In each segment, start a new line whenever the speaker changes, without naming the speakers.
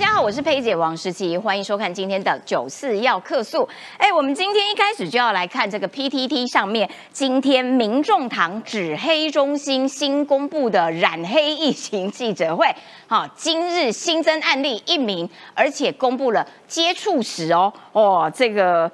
大家好，我是佩姐王诗琪，欢迎收看今天的九四要客诉。哎，我们今天一开始就要来看这个 PTT 上面今天民众党指黑中心新公布的染黑疫情记者会。好，今日新增案例一名，而且公布了接触史哦。哦，这个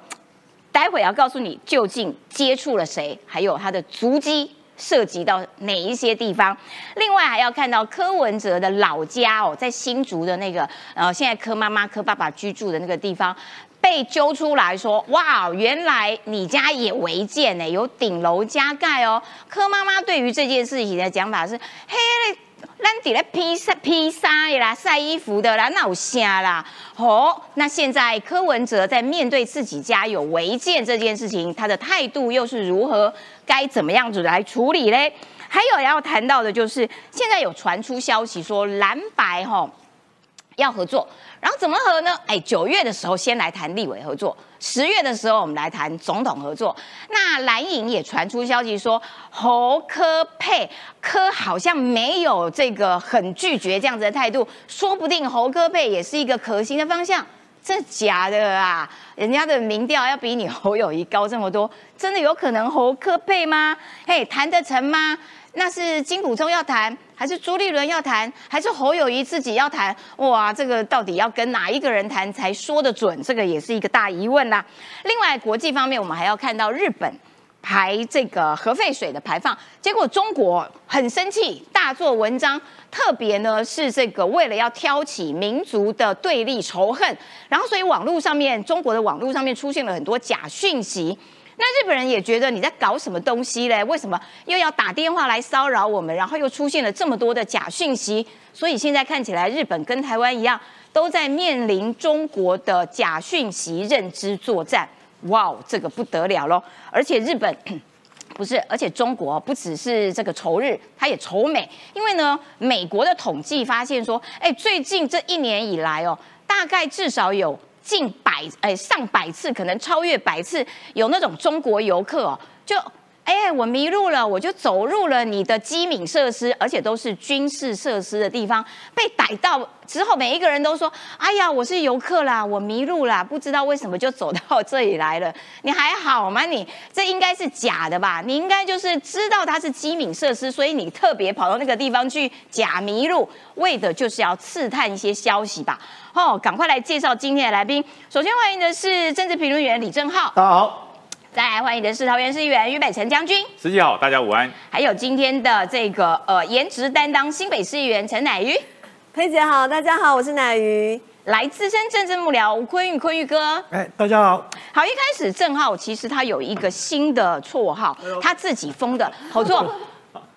待会要告诉你究竟接触了谁，还有他的足迹。涉及到哪一些地方？另外还要看到柯文哲的老家哦，在新竹的那个呃，现在柯妈妈、柯爸爸居住的那个地方，被揪出来说，哇，原来你家也违建呢，有顶楼加盖哦。柯妈妈对于这件事情的讲法是：嘿，咱底来披晒披晒啦，晒衣服的啦，那有虾啦。哦，那现在柯文哲在面对自己家有违建这件事情，他的态度又是如何？该怎么样子来处理嘞？还有要谈到的就是，现在有传出消息说蓝白哈要合作，然后怎么合呢？哎，九月的时候先来谈立委合作，十月的时候我们来谈总统合作。那蓝营也传出消息说侯科佩科好像没有这个很拒绝这样子的态度，说不定侯科佩也是一个可行的方向。这假的啊！人家的民调要比你侯友谊高这么多，真的有可能侯科配吗？嘿，谈得成吗？那是金普忠要谈，还是朱立伦要谈，还是侯友谊自己要谈？哇，这个到底要跟哪一个人谈才说得准？这个也是一个大疑问啦。另外，国际方面，我们还要看到日本。排这个核废水的排放，结果中国很生气，大做文章，特别呢是这个为了要挑起民族的对立仇恨，然后所以网络上面中国的网络上面出现了很多假讯息，那日本人也觉得你在搞什么东西嘞？为什么又要打电话来骚扰我们？然后又出现了这么多的假讯息，所以现在看起来日本跟台湾一样，都在面临中国的假讯息认知作战。哇，这个不得了喽！而且日本不是，而且中国不只是这个仇日，它也仇美。因为呢，美国的统计发现说，哎，最近这一年以来哦，大概至少有近百哎上百次，可能超越百次，有那种中国游客哦，就。哎，我迷路了，我就走入了你的机敏设施，而且都是军事设施的地方。被逮到之后，每一个人都说：“哎呀，我是游客啦，我迷路啦，不知道为什么就走到这里来了。”你还好吗？你这应该是假的吧？你应该就是知道它是机敏设施，所以你特别跑到那个地方去假迷路，为的就是要刺探一些消息吧？哦，赶快来介绍今天的来宾。首先欢迎的是政治评论员李正浩，
大家好。
再来欢迎的是桃园市议员于北辰将军，
司机好，大家午安。
还有今天的这个呃颜值担当新北市议员陈乃瑜，
佩姐好，大家好，我是乃瑜。
来资深政治幕僚吴坤玉，坤玉哥，
哎，大家好。
好，一开始郑浩其实他有一个新的绰号，他自己封的，好错。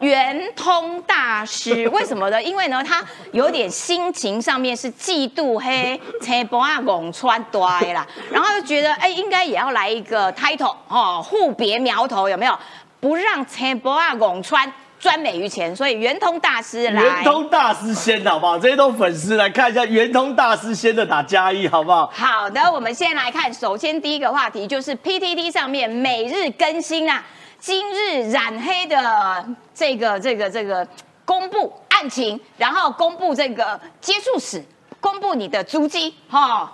圆通大师 为什么呢？因为呢，他有点心情上面是嫉妒黑车博阿拱穿多啦，然后就觉得哎，应该也要来一个 title 哦，互别苗头有没有？不让车博阿拱穿专美于前，所以圆通大师来。
圆通大师先好不好？这些都粉丝来看一下圆通大师先的打加一好不好？
好的，我们先来看，首先第一个话题就是 PTT 上面每日更新啊。今日染黑的这个这个这个公布案情，然后公布这个接触史，公布你的足迹，哈，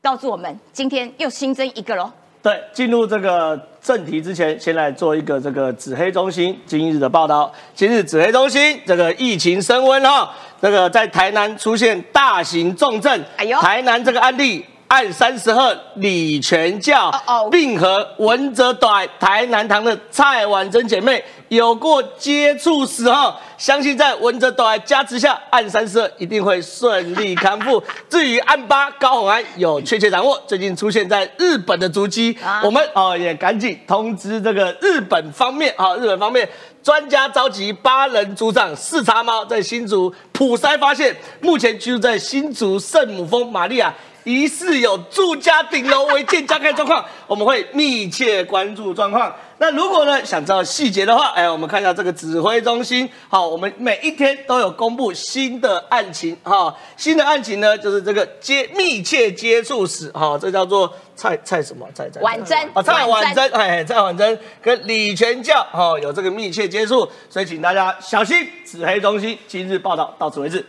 告诉我们今天又新增一个喽。
对，进入这个正题之前，先来做一个这个紫黑中心今日的报道。今日紫黑中心这个疫情升温哈，这个在台南出现大型重症，哎呦，台南这个案例。按三十赫李全教，并和文泽短台南堂的蔡婉珍姐妹有过接触时候，相信在文泽短加持下，按三十赫一定会顺利康复。至于按八高红安有确切掌握，最近出现在日本的足迹，我们哦也赶紧通知这个日本方面啊，日本方面专家召集八人组长视察猫在新竹普筛发现，目前居住在新竹圣母峰玛利亚。疑似有住家顶楼违建加盖状况，我们会密切关注状况。那如果呢想知道细节的话，哎，我们看一下这个指挥中心。好，我们每一天都有公布新的案情。哈，新的案情呢就是这个接密切接触史。哈，这叫做蔡蔡什么蔡
蔡婉珍
啊，蔡婉珍，哎，蔡婉珍跟李全教哈有这个密切接触，所以请大家小心。指挥中心今日报道到此为止。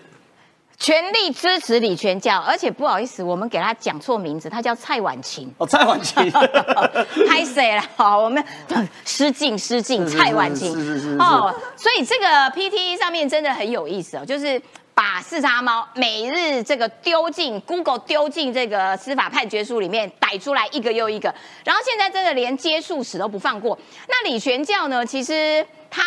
全力支持李全教，而且不好意思，我们给他讲错名字，他叫蔡婉晴。
哦，蔡婉晴，
拍谁了？好，我们失敬失敬，蔡婉晴。
是是是是
哦，所以这个 PTE 上面真的很有意思哦，就是把四叉猫每日这个丢进 Google 丢进这个司法判决书里面逮出来一个又一个，然后现在真的连接触史都不放过。那李全教呢？其实他。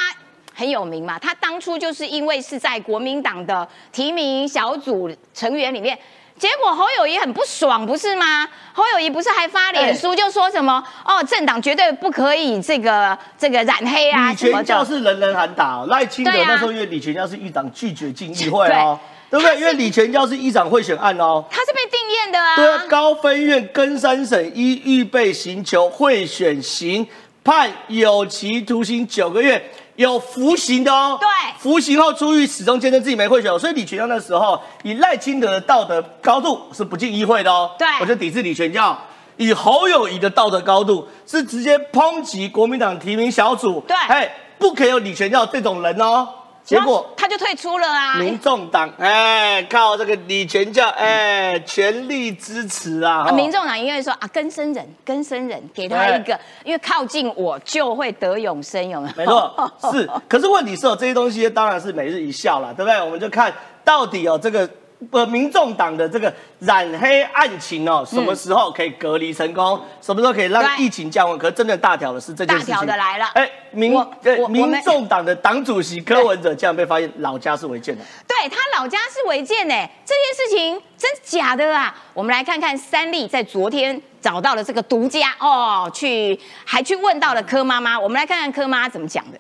很有名嘛，他当初就是因为是在国民党的提名小组成员里面，结果侯友谊很不爽，不是吗？侯友谊不是还发脸书就说什么、哦，政党绝对不可以这个这个染黑啊
李
什么
全教。是人人喊打哦，赖清德那时候因为李全教是议长拒绝进议会哦，对不对？因为李全教是议长贿选案哦。
他是被定验的啊，
对啊，高分院跟三审一预备刑求贿选刑判有期徒刑九个月，有服刑的哦。
对
服刑后出狱，始终坚称自己没贿选，所以李全教那时候以赖清德的道德高度是不进议会的哦。
对
我就抵制李全教。以侯友谊的道德高度是直接抨击国民党提名小组，
对
哎，不可以有李全教这种人哦。结果
他就退出了啊。
民众党哎，靠这个李全教哎，全力支持啊！
啊民众党因为说啊，根生人，根生人，给他一个，因为靠近我就会得永生，有没有？
没错，是。可是问题是哦，这些东西当然是每日一笑啦，对不对？我们就看到底哦，这个呃，民众党的这个染黑案情哦，什么时候可以隔离成功？什么时候可以让疫情降温？可是真的大条的是这件事情。
大条的来了
哎，民
我
对民众党的党主席柯文哲竟然被发现老家是违建的。
对他老家是违建呢，这件事情真假的啊？我们来看看三立在昨天找到了这个独家哦，去还去问到了柯妈妈，我们来看看柯妈怎么讲的。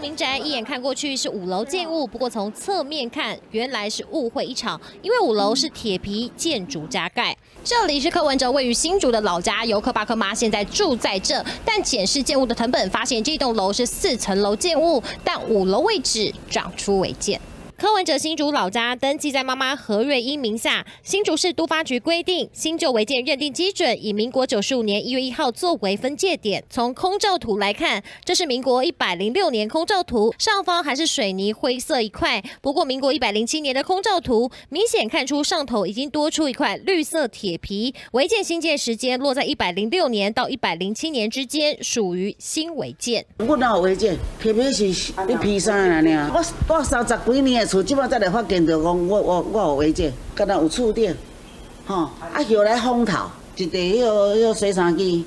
民宅一眼看过去是五楼建物，不过从侧面看，原来是误会一场，因为五楼是铁皮建筑加盖。这里是柯文哲位于新竹的老家，游客爸柯妈现在住在这，但检视建物的成本，发现这栋楼是四层楼建物，但五楼位置长出违建。柯文哲新竹老家登记在妈妈何瑞英名下。新竹市都发局规定，新旧违建认定基准以民国九十五年一月一号作为分界点。从空照图来看，这是民国一百零六年空照图，上方还是水泥灰色一块。不过民国一百零七年的空照图，明显看出上头已经多出一块绿色铁皮。违建新建时间落在一百零六年到一百零七年之间，属于新违建。
我哪有违建？铁皮是你批啥啦呢？我我三十几年厝，即摆才来发现着讲我我我有违建，敢若有触电，吼，啊后来风头，一地迄个迄个洗衫机，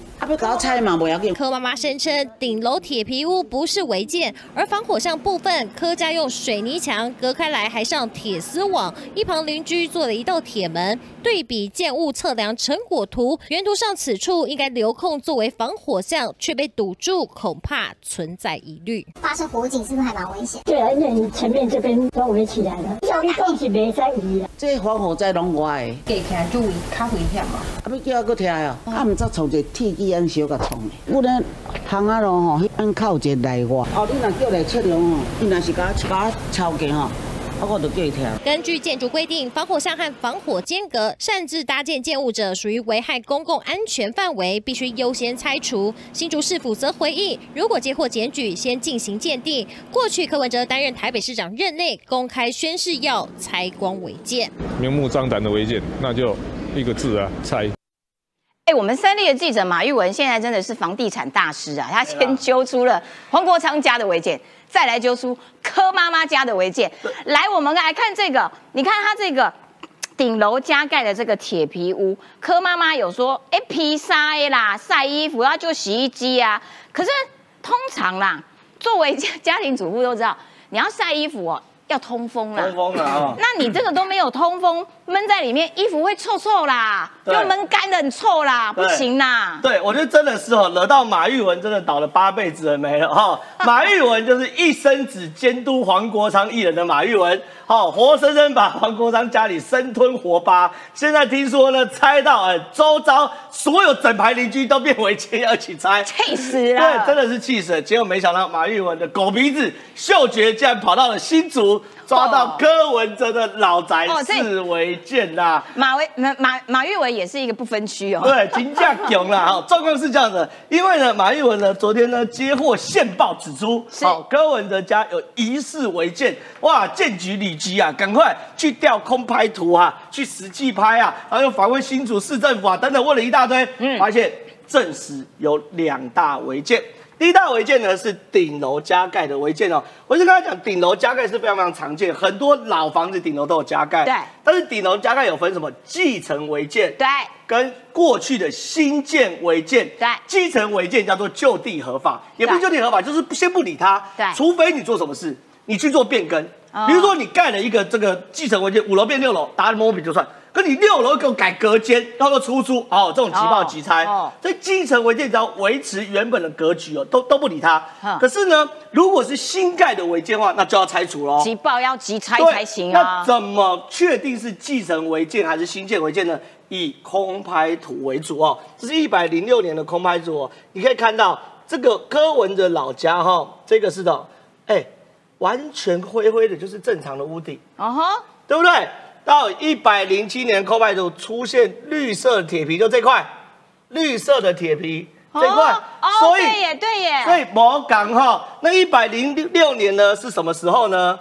柯妈妈声称，顶楼铁皮屋不是违建，而防火巷部分，柯家用水泥墙隔开来，还上铁丝网，一旁邻居做了一道铁门。对比建物测量成果图，原图上此处应该留空作为防火巷，却被堵住，恐怕存在疑虑。
发生火警是不是还蛮危险？
对啊，因为你前面这边都围起来了，叫你讲是袂使围啦。
这防火灾拢我的，
架起来就会较危险嘛。
啊要叫我搁听哦，啊毋则从一个铁机安小甲创的。阮咧巷仔路吼，迄安靠一个内外，哦，你若叫来测量吼，伊若是甲我甲我抄价吼，啊我就叫伊拆。
根据建筑规定，防火巷和防火间隔擅自搭建建物者，属于危害公共安全范围，必须优先拆除。新竹市府则回应，如果接获检举，先进行鉴定。过去柯文哲担任台北市长任内，公开宣誓要拆光违建。
明目张胆的违建，那就一个字啊，拆。
哎，我们三立的记者马玉文现在真的是房地产大师啊！他先揪出了黄国昌家的违建，再来揪出柯妈妈家的违建。来，我们来看这个，你看他这个顶楼加盖的这个铁皮屋，柯妈妈有说，哎，披萨啦，晒衣服要就洗衣机啊。可是通常啦，作为家家庭主妇都知道，你要晒衣服哦，要通风啦。
通风了啊！
那你这个都没有通风，闷在里面，衣服会臭臭啦，就
对
闷干的很臭啦，不行啦。
对，我觉得真的是哦，惹到马玉文真的倒了八辈子了没了哈、马玉文就是一生只监督黄国昌一人的马玉文，好、活生生把黄国昌家里生吞活扒。现在听说呢，猜到呃周遭所有整排邻居都变为亲要一起拆，
气死了对，
真的是气死了。结果没想到马玉文的狗鼻子嗅觉竟然跑到了新竹，抓到柯文哲的老宅
哦这
四违建呐、
马维马马马玉文也是一个不分区哦。
对，金价囧了哈。状况是这样的，因为呢，马玉文呢昨天呢接获线报指出，好，柯文哲家有疑似违建，哇，建局里局啊，赶快去调空拍图啊，去实际拍啊，然后又访问新竹市政府啊，等等，问了一大堆，嗯，发现证实有两大违建。第一大违建呢是顶楼加盖的违建哦，我就跟他讲，顶楼加盖是非常非常常见，很多老房子顶楼都有加盖。
对。
但是顶楼加盖有分什么继承违建？
对。
跟过去的新建违建。
对。
继承违建叫做就地合法，也不是就地合法，就是先不理他。
对。
除非你做什么事，你去做变更，比如说你盖了一个这个继承违建，五楼变六楼，打摸笔就算。跟你六楼给我改隔间，然后出租哦，这种急报急拆，所以基层违建只要维持原本的格局哦，都都不理他。可是呢，如果是新盖的违建的话，那就要拆除喽。
急报要急拆才行啊。
那怎么确定是继承违建还是新建违建呢？以空拍图为主哦，这是一百零六年的空拍图哦，你可以看到这个柯文的老家哈，这个是的，哎，完全灰灰的，就是正常的屋顶，哦哈，对不对？到一百零七年，空白图出现绿色铁皮，就这块绿色的铁皮这块，
所以对耶对耶，
所以摩港哈，那一百零六年呢是什么时候呢？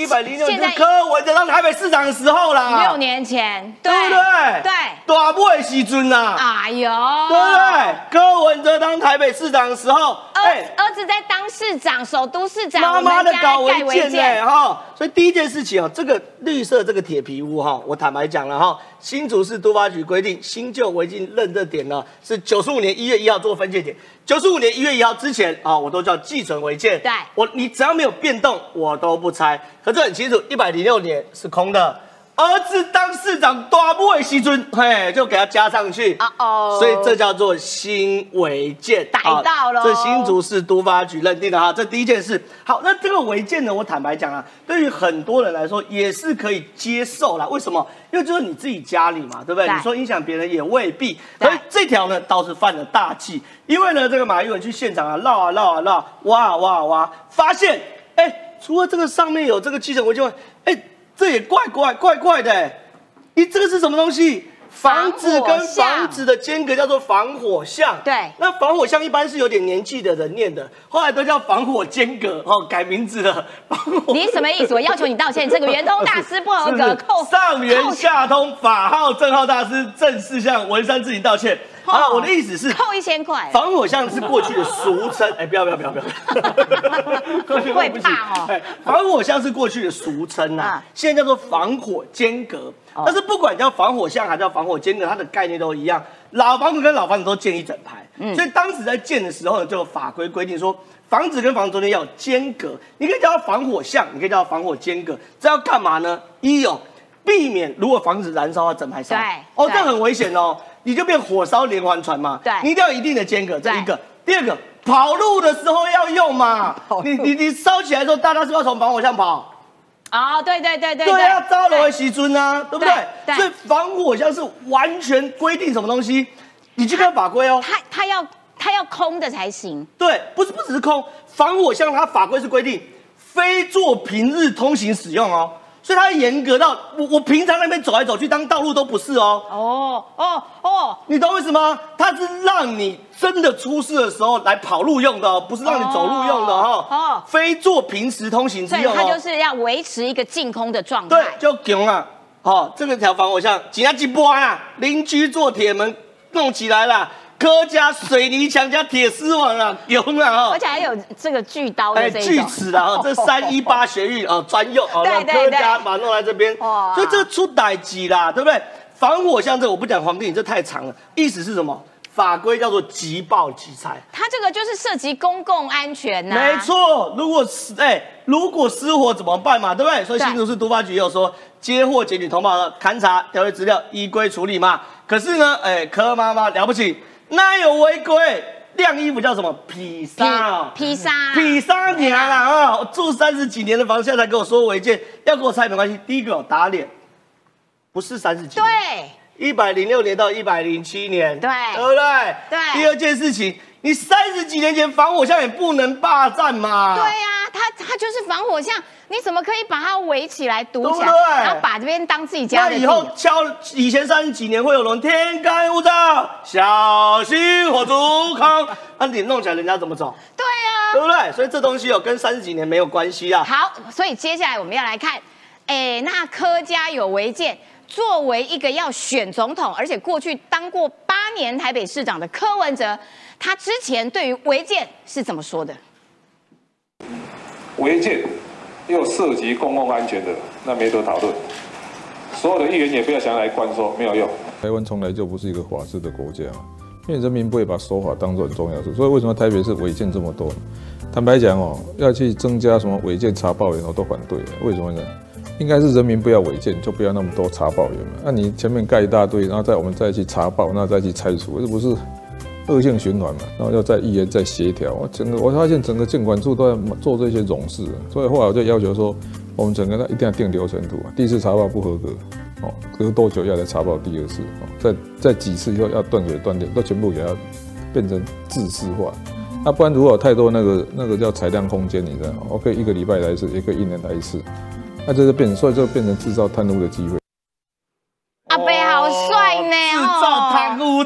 一百零六年柯文哲当台北市长的时候啦，
六年前，
对不对？
对，
大不会时尊呐，
哎呦，
对不对？柯文哲当台北市长的时候，
儿儿子在当市长，首都市长，
妈妈的搞违建呢，哈，所以第一件事情哦，这个绿色这个铁皮屋哈，我坦白讲了哈，新竹市都发局规定新旧违建认证点呢是九十五年一月一号做分界点。九十五年一月一号之前啊，我都叫寄存违建。
对，
我你只要没有变动，我都不拆。可是很清楚，一百零六年是空的。儿子当市长，大不为西尊，嘿，就给他加上去。哦哦，所以这叫做新违建，
逮到了。
这新竹市都发局认定的哈，这第一件事。好，那这个违建呢，我坦白讲啊，对于很多人来说也是可以接受啦。为什么？因为就是你自己家里嘛，对不对？你说影响别人也未必。所以这条呢，倒是犯了大忌。因为呢，这个马玉文去现场啊，绕啊绕啊绕，挖啊挖啊挖，发现，哎，除了这个上面有这个基层违建外，哎。这也怪怪怪怪的，你这个是什么东西？房子跟房子的间隔叫做防火巷。
对，
那防火巷一般是有点年纪的人念的，后来都叫防火间隔哦，改名字了。
你什么意思？我要求你道歉，这个圆通大师不合格，扣
上元下通法号正号大师正式向文山自己道歉。啊，我的意思是
扣一千块。
防火巷是过去的俗称，哎，不要不要不要不要，
会怕哦。
防火巷是过去的俗称呐，现在叫做防火间隔。但是不管叫防火巷还是叫防火间隔，它的概念都一样。老房子跟老房子都建一整排，所以当时在建的时候呢，就法规规定说，房子跟房子中间要有间隔。你可以叫它防火巷，你可以叫它防火间隔。这要干嘛呢？一有避免如果房子燃烧啊，整排烧。
对。
哦，这很危险哦。你就变火烧连环船嘛，
对，
你一定要一定的间隔，这一个。第二个，跑路的时候要用嘛，你你你烧起来的时候，大家是要从防火巷跑。
哦，对对对对。
对啊，招楼会熄尊啊，对不对？所以防火巷是完全规定什么东西，你去看法规哦。
它它要它要空的才行。
对，不是不只是空，防火巷它法规是规定，非做平日通行使用哦。所以它严格到我我平常那边走来走去当道路都不是哦哦哦哦，你懂我意思吗？它是让你真的出事的时候来跑路用的哦，不是让你走路用的哈哦，非做平时通行之用哦。
它就是要维持一个净空的状态。
对，就囧啊！哦，这个条防火巷紧要几波啊，邻居做铁门弄起来了。柯家水泥墙加铁丝网啊，有没有？
而且还有这个锯刀的这
锯齿的啊，这三一八学运啊专用啊，让柯家把它弄来这边，所以这出歹机啦，对不对？防火像这我不讲黄帝，你，这太长了。意思是什么？法规叫做急报急拆，
它这个就是涉及公共安全呐。
没错，如果失哎，如果失火怎么办嘛？对不对？所以新竹市都发局也有说，接获检举通报的，勘查调阅资料，依规处理嘛。可是呢，哎，柯妈妈了不起。那有违规？晾衣服叫什么？披萨，
披萨，
披萨娘啦！啊，住三十几年的房，现在才跟我说违建，要跟我拆没关系。第一个打脸，不是三十几，
对，
一百零六年到一百零七年，
对，
对不对？
对。
第二件事情，你三十几年前防火巷也不能霸占嘛？
对呀，他它就是防火巷，你怎么可以把它围起来堵起来，
对对
然后把这边当自己家的？
那以后敲以前三十几年会有人天干物燥，小心火烛康，那你弄起来人家怎么走？
对啊，
对不对？所以这东西哦跟三十几年没有关系啊。
好，所以接下来我们要来看，哎，那柯家有违建，作为一个要选总统，而且过去当过八年台北市长的柯文哲，他之前对于违建是怎么说的？
违建又涉及公共安全的，那没得讨论。所有的议员也不要想来关说，没有用。
台湾从来就不是一个法治的国家，因为人民不会把守法当做很重要的事。所以为什么台北市违建这么多呢？坦白讲哦，要去增加什么违建查报员，我都反对。为什么呢？应该是人民不要违建，就不要那么多查报员嘛。那你前面盖一大堆，然后再我们再去查报，那再去拆除，这不是恶性循环嘛？然后要在议员再协调，我整个我发现整个监管处都在做这些冗事，所以后来我就要求说，我们整个一定要定流程图啊，第一次查报不合格，哦，隔多久要来查报第二次？哦，再再几次以后要断水断电，都全部给它变成自式化。那不然如果有太多那个那个叫裁量空间，你知道吗？我可以一个礼拜来一次，也可以一年来一次，那这就变成，所以就变成制造贪污的机会。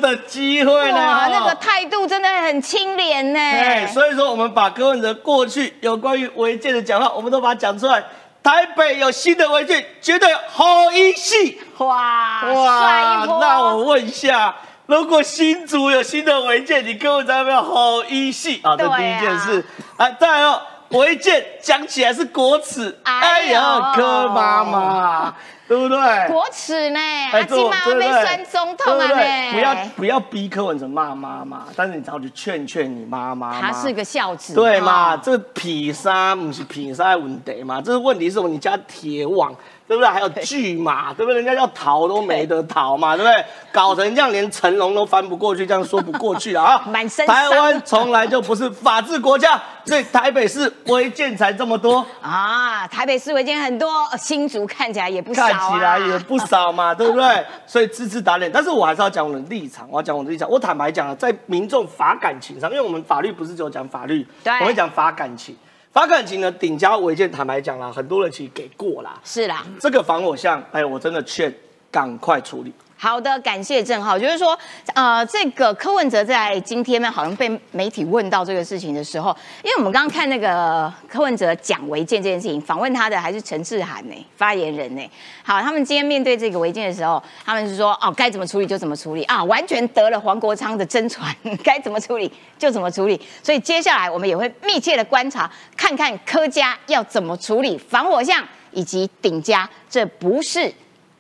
的机会呢？
哇，
哦
那个态度真的很清廉呢。
哎，所以说我们把柯文哲过去有关于违建的讲话，我们都把它讲出来。台北有新的违建，绝对好一戏。
哇哇！
那我问一下，如果新竹有新的违建，你柯文哲要不要好一戏啊？这第一件事。啊，再来哦，违建讲起来是国耻，
哎呦
哎呀，柯妈妈，对不对？
国耻呢，阿
哎，
金妈
对不对
被选总统啊
对不对
呢，
不要不要逼柯文哲骂妈妈，但是你只好去劝劝你妈妈嘛。
他是个孝子，
对嘛？
哦
这痞沙不是痞沙的问题嘛？这是问题是什么？你家铁网，对不对？还有巨马，对不对？人家要逃都没得逃嘛，对不对？搞成这样，连成龙都翻不过去，这样说不过去啊！
满身伤
台湾从来就不是法治国家，所以台北市违建才这么多，
啊，台北市违建很多，新竹看起来也不少、啊，
看起来也不少嘛，对不对？所以支持打脸，但是我还是要讲我的立场，我要讲我的立场。我坦白讲啊，在民众法感情上，因为我们法律不是只有讲法律，
对
我会讲法感情。法感情呢，顶加违建，坦白讲啦，很多人其实给过啦。
是啦。
这个防火巷，哎，我真的劝赶快处理。
好的，感谢郑浩。就是说，呃，这个柯文哲在今天呢，好像被媒体问到这个事情的时候，因为我们刚刚看那个柯文哲讲违建这件事情，访问他的还是陈志涵呢，发言人呢。好，他们今天面对这个违建的时候，他们是说，哦，该怎么处理就怎么处理啊，完全得了黄国昌的真传，该怎么处理就怎么处理。所以接下来我们也会密切的观察，看看柯家要怎么处理防火巷以及顶家，这不是。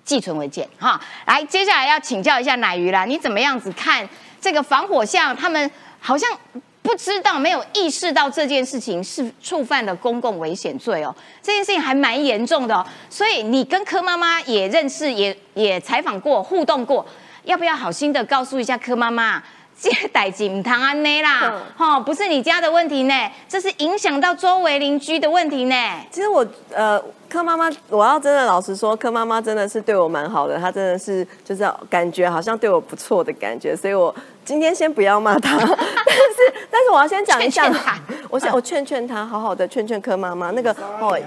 寄存文件哈，来，接下来要请教一下奶鱼啦，你怎么样子看这个防火巷？他们好像不知道、没有意识到这件事情是触犯了公共危险罪哦，这件事情还蛮严重的哦。所以你跟柯妈妈也认识，也也采访过、互动过，要不要好心的告诉一下柯妈妈？这代志唔通安内啦，哦、不是你家的问题呢，这是影响到周围邻居的问题呢。
其实我呃，柯妈妈，我要真的老实说，柯妈妈真的是对我蛮好的，她真的是就是感觉好像对我不错的感觉，所以我今天先不要骂他，但是但是我要先讲一下
劝劝，
我想我劝劝他，好好的劝劝柯妈妈，那个哦，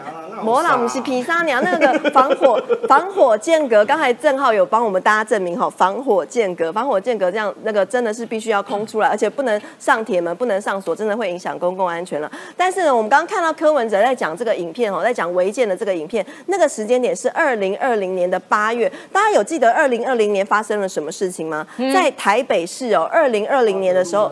摩朗不是皮沙娘那个防火 防火间隔，刚才郑浩有帮我们大家证明哈，防火间隔防火间隔这样那个真的是必须要空出来，而且不能上铁门，不能上锁，真的会影响公共安全了。但是呢，我们刚刚看到柯文哲在讲这个影片哦，在讲违建的这个影片，那个时间点是二零二零年的八月，大家有记得二零二零年发生了什么事情吗？在台北市哦，二零二零年的时候。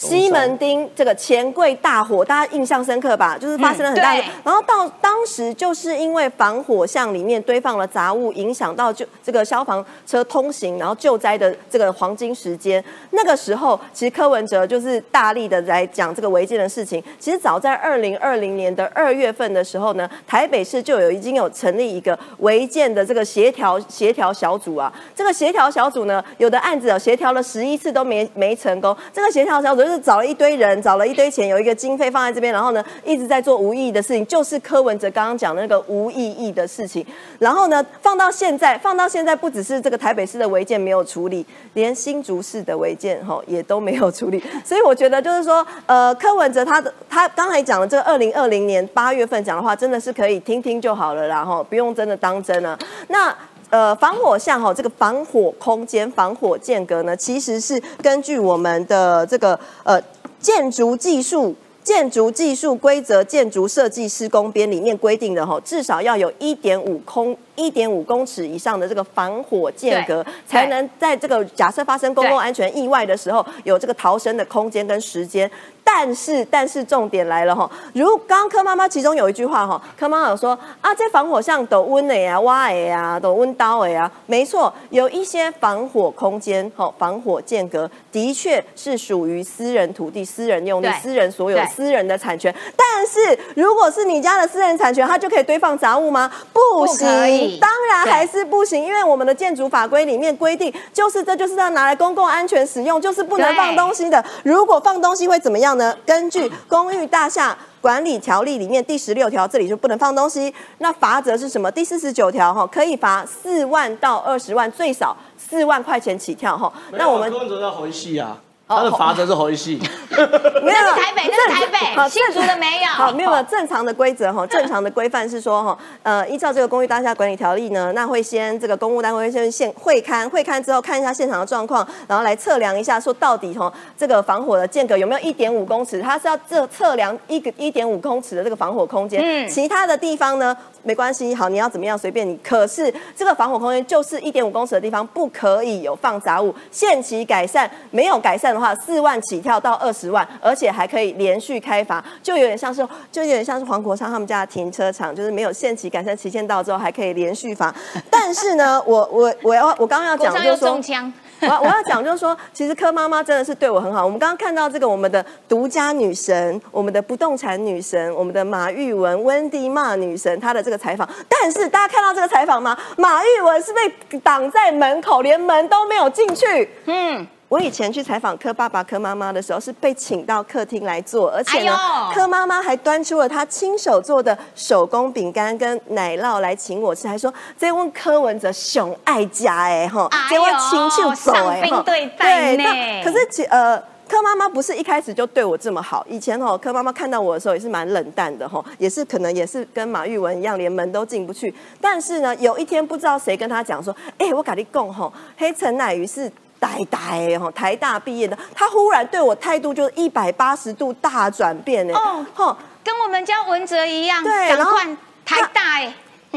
西门町这个钱柜大火，大家印象深刻吧？就是发生了很大然后到当时就是因为防火巷里面堆放了杂物，影响到就这个消防车通行，然后救灾的这个黄金时间。那个时候，其实柯文哲就是大力的来讲这个违建的事情。其实早在二零二零年的二月份的时候呢，台北市就有已经有成立一个违建的这个协调协调小组啊。这个协调小组呢，有的案子哦协调了十一次都没没成功。这个协调小组是找了一堆人，找了一堆钱，有一个经费放在这边，然后呢一直在做无意义的事情，就是柯文哲刚刚讲的那个无意义的事情。然后呢放到现在，放到现在不只是这个台北市的违建没有处理，连新竹市的违建哈也都没有处理。所以我觉得就是说，呃，柯文哲他的他刚才讲的这个二零二零年八月份讲的话，真的是可以听听就好了啦，哈，不用真的当真了。那。呃，防火巷哈，这个防火空间、防火间隔呢，其实是根据我们的这个呃建筑技术。建筑技术规则、建筑设计施工编里面规定的哈，至少要有一点五空一点五公尺以上的这个防火间隔，才能在这个假设发生公共安全意外的时候，有这个逃生的空间跟时间。但是，但是重点来了哈，如刚柯妈妈其中有一句话哈，柯妈妈有说啊，这防火巷都温的呀、挖的呀、都温刀的呀，没错，有一些防火空间哈、防火间隔的确是属于私人土地、私人用地、私人所有、私人的产权。但是，如果是你家的私人产权，它就可以堆放杂物吗？不行，当然还是不行，因为我们的建筑法规里面规定，就是这就是要拿来公共安全使用，就是不能放东西的。如果放东西会怎么样？根据《公寓大厦管理条例》里面第十六条，这里就不能放东西。那罚则是什么？第四十九条哈，可以罚四万到二十万，最少四万块钱起跳哈。
那我们工作要回戏啊。他的罚则是回戏，
那是台北，那是台北，新竹的没有。
好，没有没有正常的规则哈，正常的规范是说哈，呃，依照这个公寓大厦管理条例呢，那会先这个公务单位会先现会勘，会勘之后看一下现场的状况，然后来测量一下，说到底哈，这个防火的间隔有没有一点五公尺？它是要测测量一个一点五公尺的这个防火空间，嗯，其他的地方呢？没关系，好，你要怎么样随便你。可是这个防火空间就是一点五公尺的地方，不可以有放杂物。限期改善，没有改善的话，四万起跳到二十万，而且还可以连续开罚，就有点像是，就有点像是黄国昌他们家的停车场，就是没有限期改善期限到之后还可以连续罚。但是呢，我我我要我刚刚要讲就是说。我我要讲就是说，其实柯妈妈真的是对我很好。我们刚刚看到这个我们的独家女神，我们的不动产女神，我们的马玉文温蒂骂女神，她的这个采访。但是大家看到这个采访吗？马玉文是被挡在门口，连门都没有进去。嗯。我以前去采访柯爸爸、柯妈妈的时候，是被请到客厅来做，而且呢，柯妈妈还端出了她亲手做的手工饼干跟奶酪来请我吃，还说这问柯文哲熊爱家哎哈，这问亲就走哎
哈，对那
可是其呃，柯妈妈不是一开始就对我这么好，以前哦，柯妈妈看到我的时候也是蛮冷淡的哈，也是可能也是跟马玉文一样，连门都进不去。但是呢，有一天不知道谁跟他讲说，哎，我跟你讲吼，黑陈乃瑜是。呆呆哈，台大毕业的，他忽然对我态度就是一百八十度大转变呢。哦，
哈，跟我们家文哲一样，对，然后台大哎，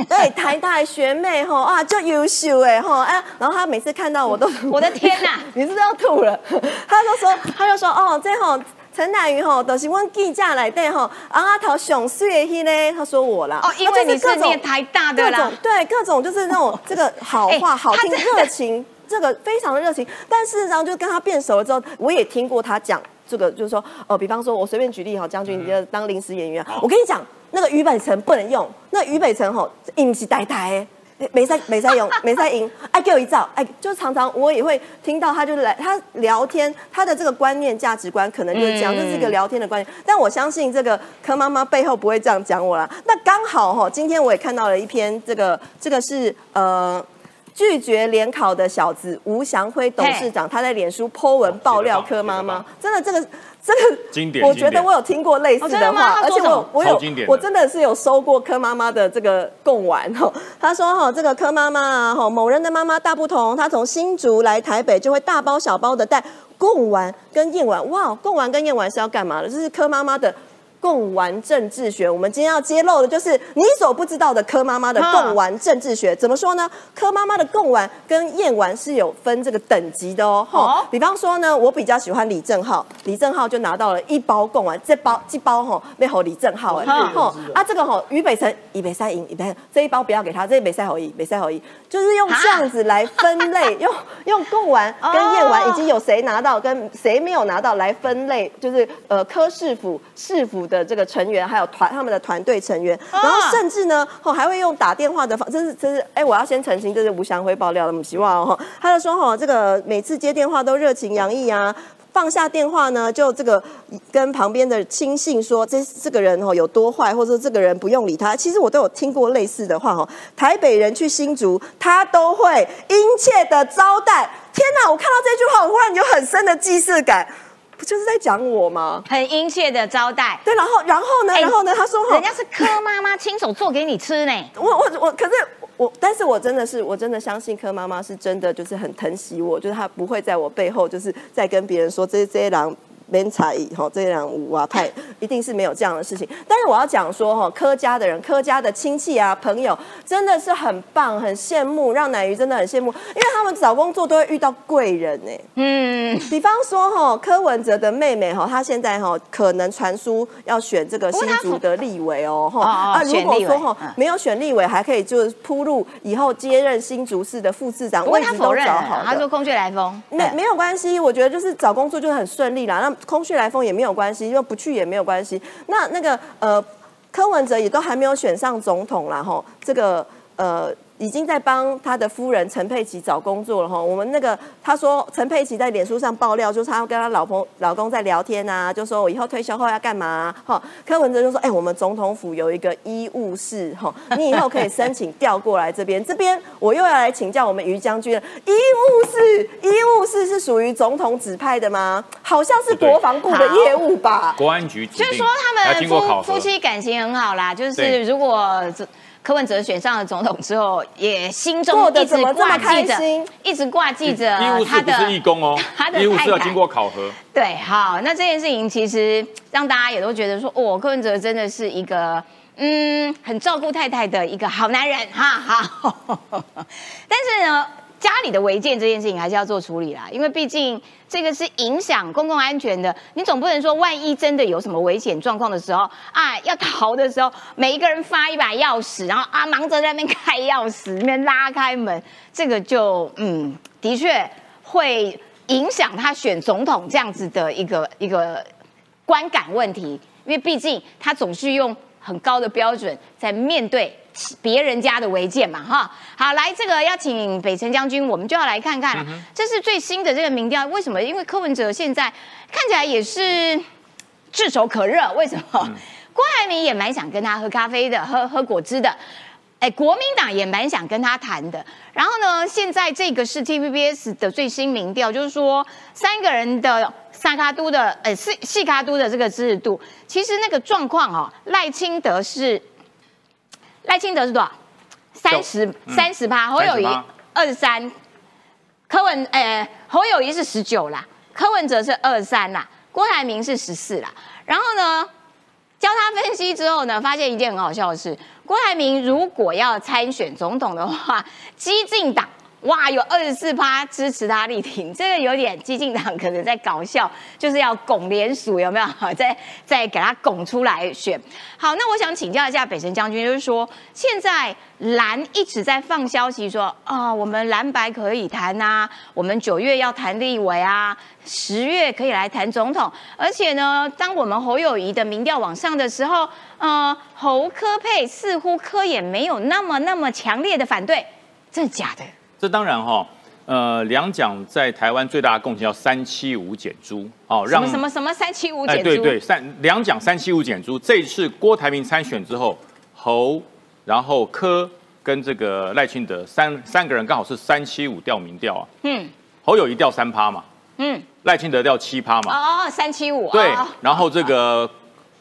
对，台大学妹哈啊，就优秀哎哈哎，然后他每次看到我都，
我的天哪，
你是不是要吐了？他就说，他就说哦，这吼陈乃瑜吼都是问记者来的吼，啊阿头上水的呢，他说我啦，
哦，因为你是念台大的啦，
对，各种就是那种这个好话 好听热情。这个非常的热情，但事实上就跟他变熟了之后，我也听过他讲这个，就是说，呃，比方说我随便举例哈，将军，你就当临时演员，我跟你讲，那个俞北辰不能用，那俞北辰吼，硬是呆呆，没在没在用，没在赢，哎，给我一照，哎，就常常我也会听到他就是来他聊天，他的这个观念价值观可能就是这样，这是一个聊天的观念，但我相信这个柯妈妈背后不会这样讲我啦。那刚好哈，今天我也看到了一篇这个，这个是呃。拒绝联考的小子吴祥辉董事长，他在脸书 po 文爆料柯妈妈，真的这个这个
经典，
我觉得我有听过类似的话，而且我我有我真的是有收过柯妈妈的这个贡丸哈。他说哈，这个柯妈妈啊哈，某人的妈妈大不同，他从新竹来台北就会大包小包的带贡丸跟燕丸，哇，贡丸跟燕丸是要干嘛的？这是柯妈妈的。共玩政治学，我们今天要揭露的就是你所不知道的柯妈妈的共玩政治学。怎么说呢？柯妈妈的共玩跟燕玩是有分这个等级的哦。哈，比方说呢，我比较喜欢李正浩，李正浩就拿到了一包共玩，这包这包哈没吼李正浩哎，哈啊这个哈于北辰以北赛赢以北这一包不要给他，这一北赛好一北赛好一，就是用这样子来分类，用用共玩跟燕玩以及有谁拿到跟谁没有拿到来分类，就是呃柯市府市府。的这个成员，还有团他们的团队成员，然后甚至呢，哦还会用打电话的方，这是这是哎，我要先澄清，这是吴祥辉爆料的，我们希望哦，他就说哈，这个每次接电话都热情洋溢啊。放下电话呢，就这个跟旁边的亲信说，这这个人哦有多坏，或者说这个人不用理他。其实我都有听过类似的话哦。台北人去新竹，他都会殷切的招待。天哪！我看到这句话，我忽然有很深的既视感，不就是在讲我吗？
很殷切的招待。
对，然后然后呢？然后呢？他说，
人家是柯妈妈亲手做给你吃呢。
我我我，可是我，但是我真的是，我真的相信柯妈妈是真的，就是很疼惜我，就是她不会在我背后，就是在跟别人说这这些狼。没才艺哈，这两五啊，太一定是没有这样的事情。但是我要讲说哈，柯家的人，柯家的亲戚啊，朋友真的是很棒，很羡慕，让奶鱼真的很羡慕，因为他们找工作都会遇到贵人呢。嗯，比方说哈，柯文哲的妹妹哈，她现在哈可能传出要选这个新竹的立委哦哈
啊，
如果说哈没有选立委，还可以就是铺路以后接任新竹市的副市长，
位置都找好，他说空穴来风，
没没有关系，我觉得就是找工作就是很顺利啦。那空穴来风也没有关系，因为不去也没有关系。那那个呃，柯文哲也都还没有选上总统啦，吼，这个呃。已经在帮他的夫人陈佩琪找工作了哈。我们那个他说陈佩琪在脸书上爆料，就是他跟他老婆老公在聊天啊，就说我以后退休后要干嘛哈。柯文哲就说，哎，我们总统府有一个医务室哈，你以后可以申请调过来这边。这边我又要来请教我们于将军了，医务室医务室是属于总统指派的吗？好像是国防部的业务吧？
国安局
就是说他们夫夫妻感情很好啦，就是如果。柯文哲选上了总统之后，也心中一直挂记着，一直挂记着
他的。不是义工哦，
他的
义务是 要经过考核。
对，好，那这件事情其实让大家也都觉得说，哦，柯文哲真的是一个嗯，很照顾太太的一个好男人哈。哈，但是呢。家里的违建这件事情还是要做处理啦，因为毕竟这个是影响公共安全的。你总不能说万一真的有什么危险状况的时候啊，要逃的时候，每一个人发一把钥匙，然后啊忙着在那边开钥匙，那边拉开门，这个就嗯，的确会影响他选总统这样子的一个一个观感问题。因为毕竟他总是用很高的标准在面对。别人家的违建嘛，哈，好，来这个邀请北辰将军，我们就要来看看了。这是最新的这个民调，为什么？因为柯文哲现在看起来也是炙手可热，为什么？郭台铭也蛮想跟他喝咖啡的，喝喝果汁的。哎，国民党也蛮想跟他谈的。然后呢，现在这个是 TVBS 的最新民调，就是说三个人的萨卡都的，呃，细细卡都的这个支持度，其实那个状况哦，赖清德是。赖清德是多少？三十三十八，侯友谊二十三，柯文呃侯友谊是十九啦，柯文哲是二三啦，郭台铭是十四啦。然后呢，教他分析之后呢，发现一件很好笑的事：郭台铭如果要参选总统的话，激进党。哇，有二十四趴支持他力挺，这个有点激进党可能在搞笑，就是要拱联署有没有？再再给他拱出来选。好，那我想请教一下北辰将军，就是说现在蓝一直在放消息说啊，我们蓝白可以谈啊，我们九月要谈立委啊，十月可以来谈总统，而且呢，当我们侯友谊的民调往上的时候，呃，侯科佩似乎科也没有那么那么强烈的反对，真的假的？
这当然哈，呃，两蒋在台湾最大的贡献叫三七五减租
哦，让什么什么三七五减租？
对对，三两蒋三七五减租。这一次郭台铭参选之后，侯，然后柯跟这个赖清德三三个人刚好是三七五调民调啊。嗯，侯友谊调三趴嘛。嗯，赖清德调七趴嘛。
哦，三七五。
对，然后这个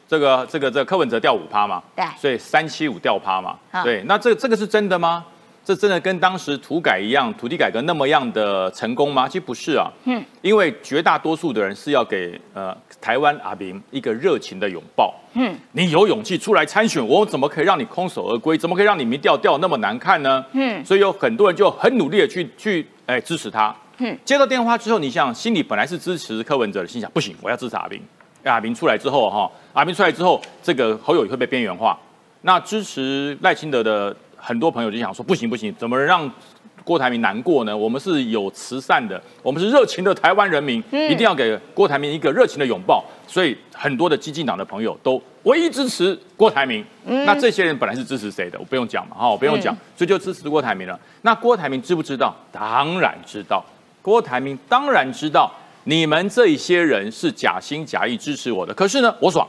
这个这个这柯文哲掉五趴嘛。
对，
所以三七五掉趴嘛。对，那这这个是真的吗？这真的跟当时土改一样，土地改革那么样的成功吗？其实不是啊。嗯，因为绝大多数的人是要给呃台湾阿明一个热情的拥抱。嗯，你有勇气出来参选，我怎么可以让你空手而归？怎么可以让你民调掉那么难看呢？嗯，所以有很多人就很努力的去去哎支持他。嗯，接到电话之后，你想心里本来是支持柯文哲的，心想不行，我要支持阿明。阿明出来之后哈，阿明出来之后，这个侯友谊会被边缘化。那支持赖清德的。很多朋友就想说，不行不行，怎么让郭台铭难过呢？我们是有慈善的，我们是热情的台湾人民，一定要给郭台铭一个热情的拥抱。所以很多的激进党的朋友都唯一支持郭台铭。那这些人本来是支持谁的？我不用讲嘛，哈，我不用讲，所以就支持郭台铭了。那郭台铭知不知道？当然知道。郭台铭当然知道，你们这一些人是假心假意支持我的，可是呢，我爽，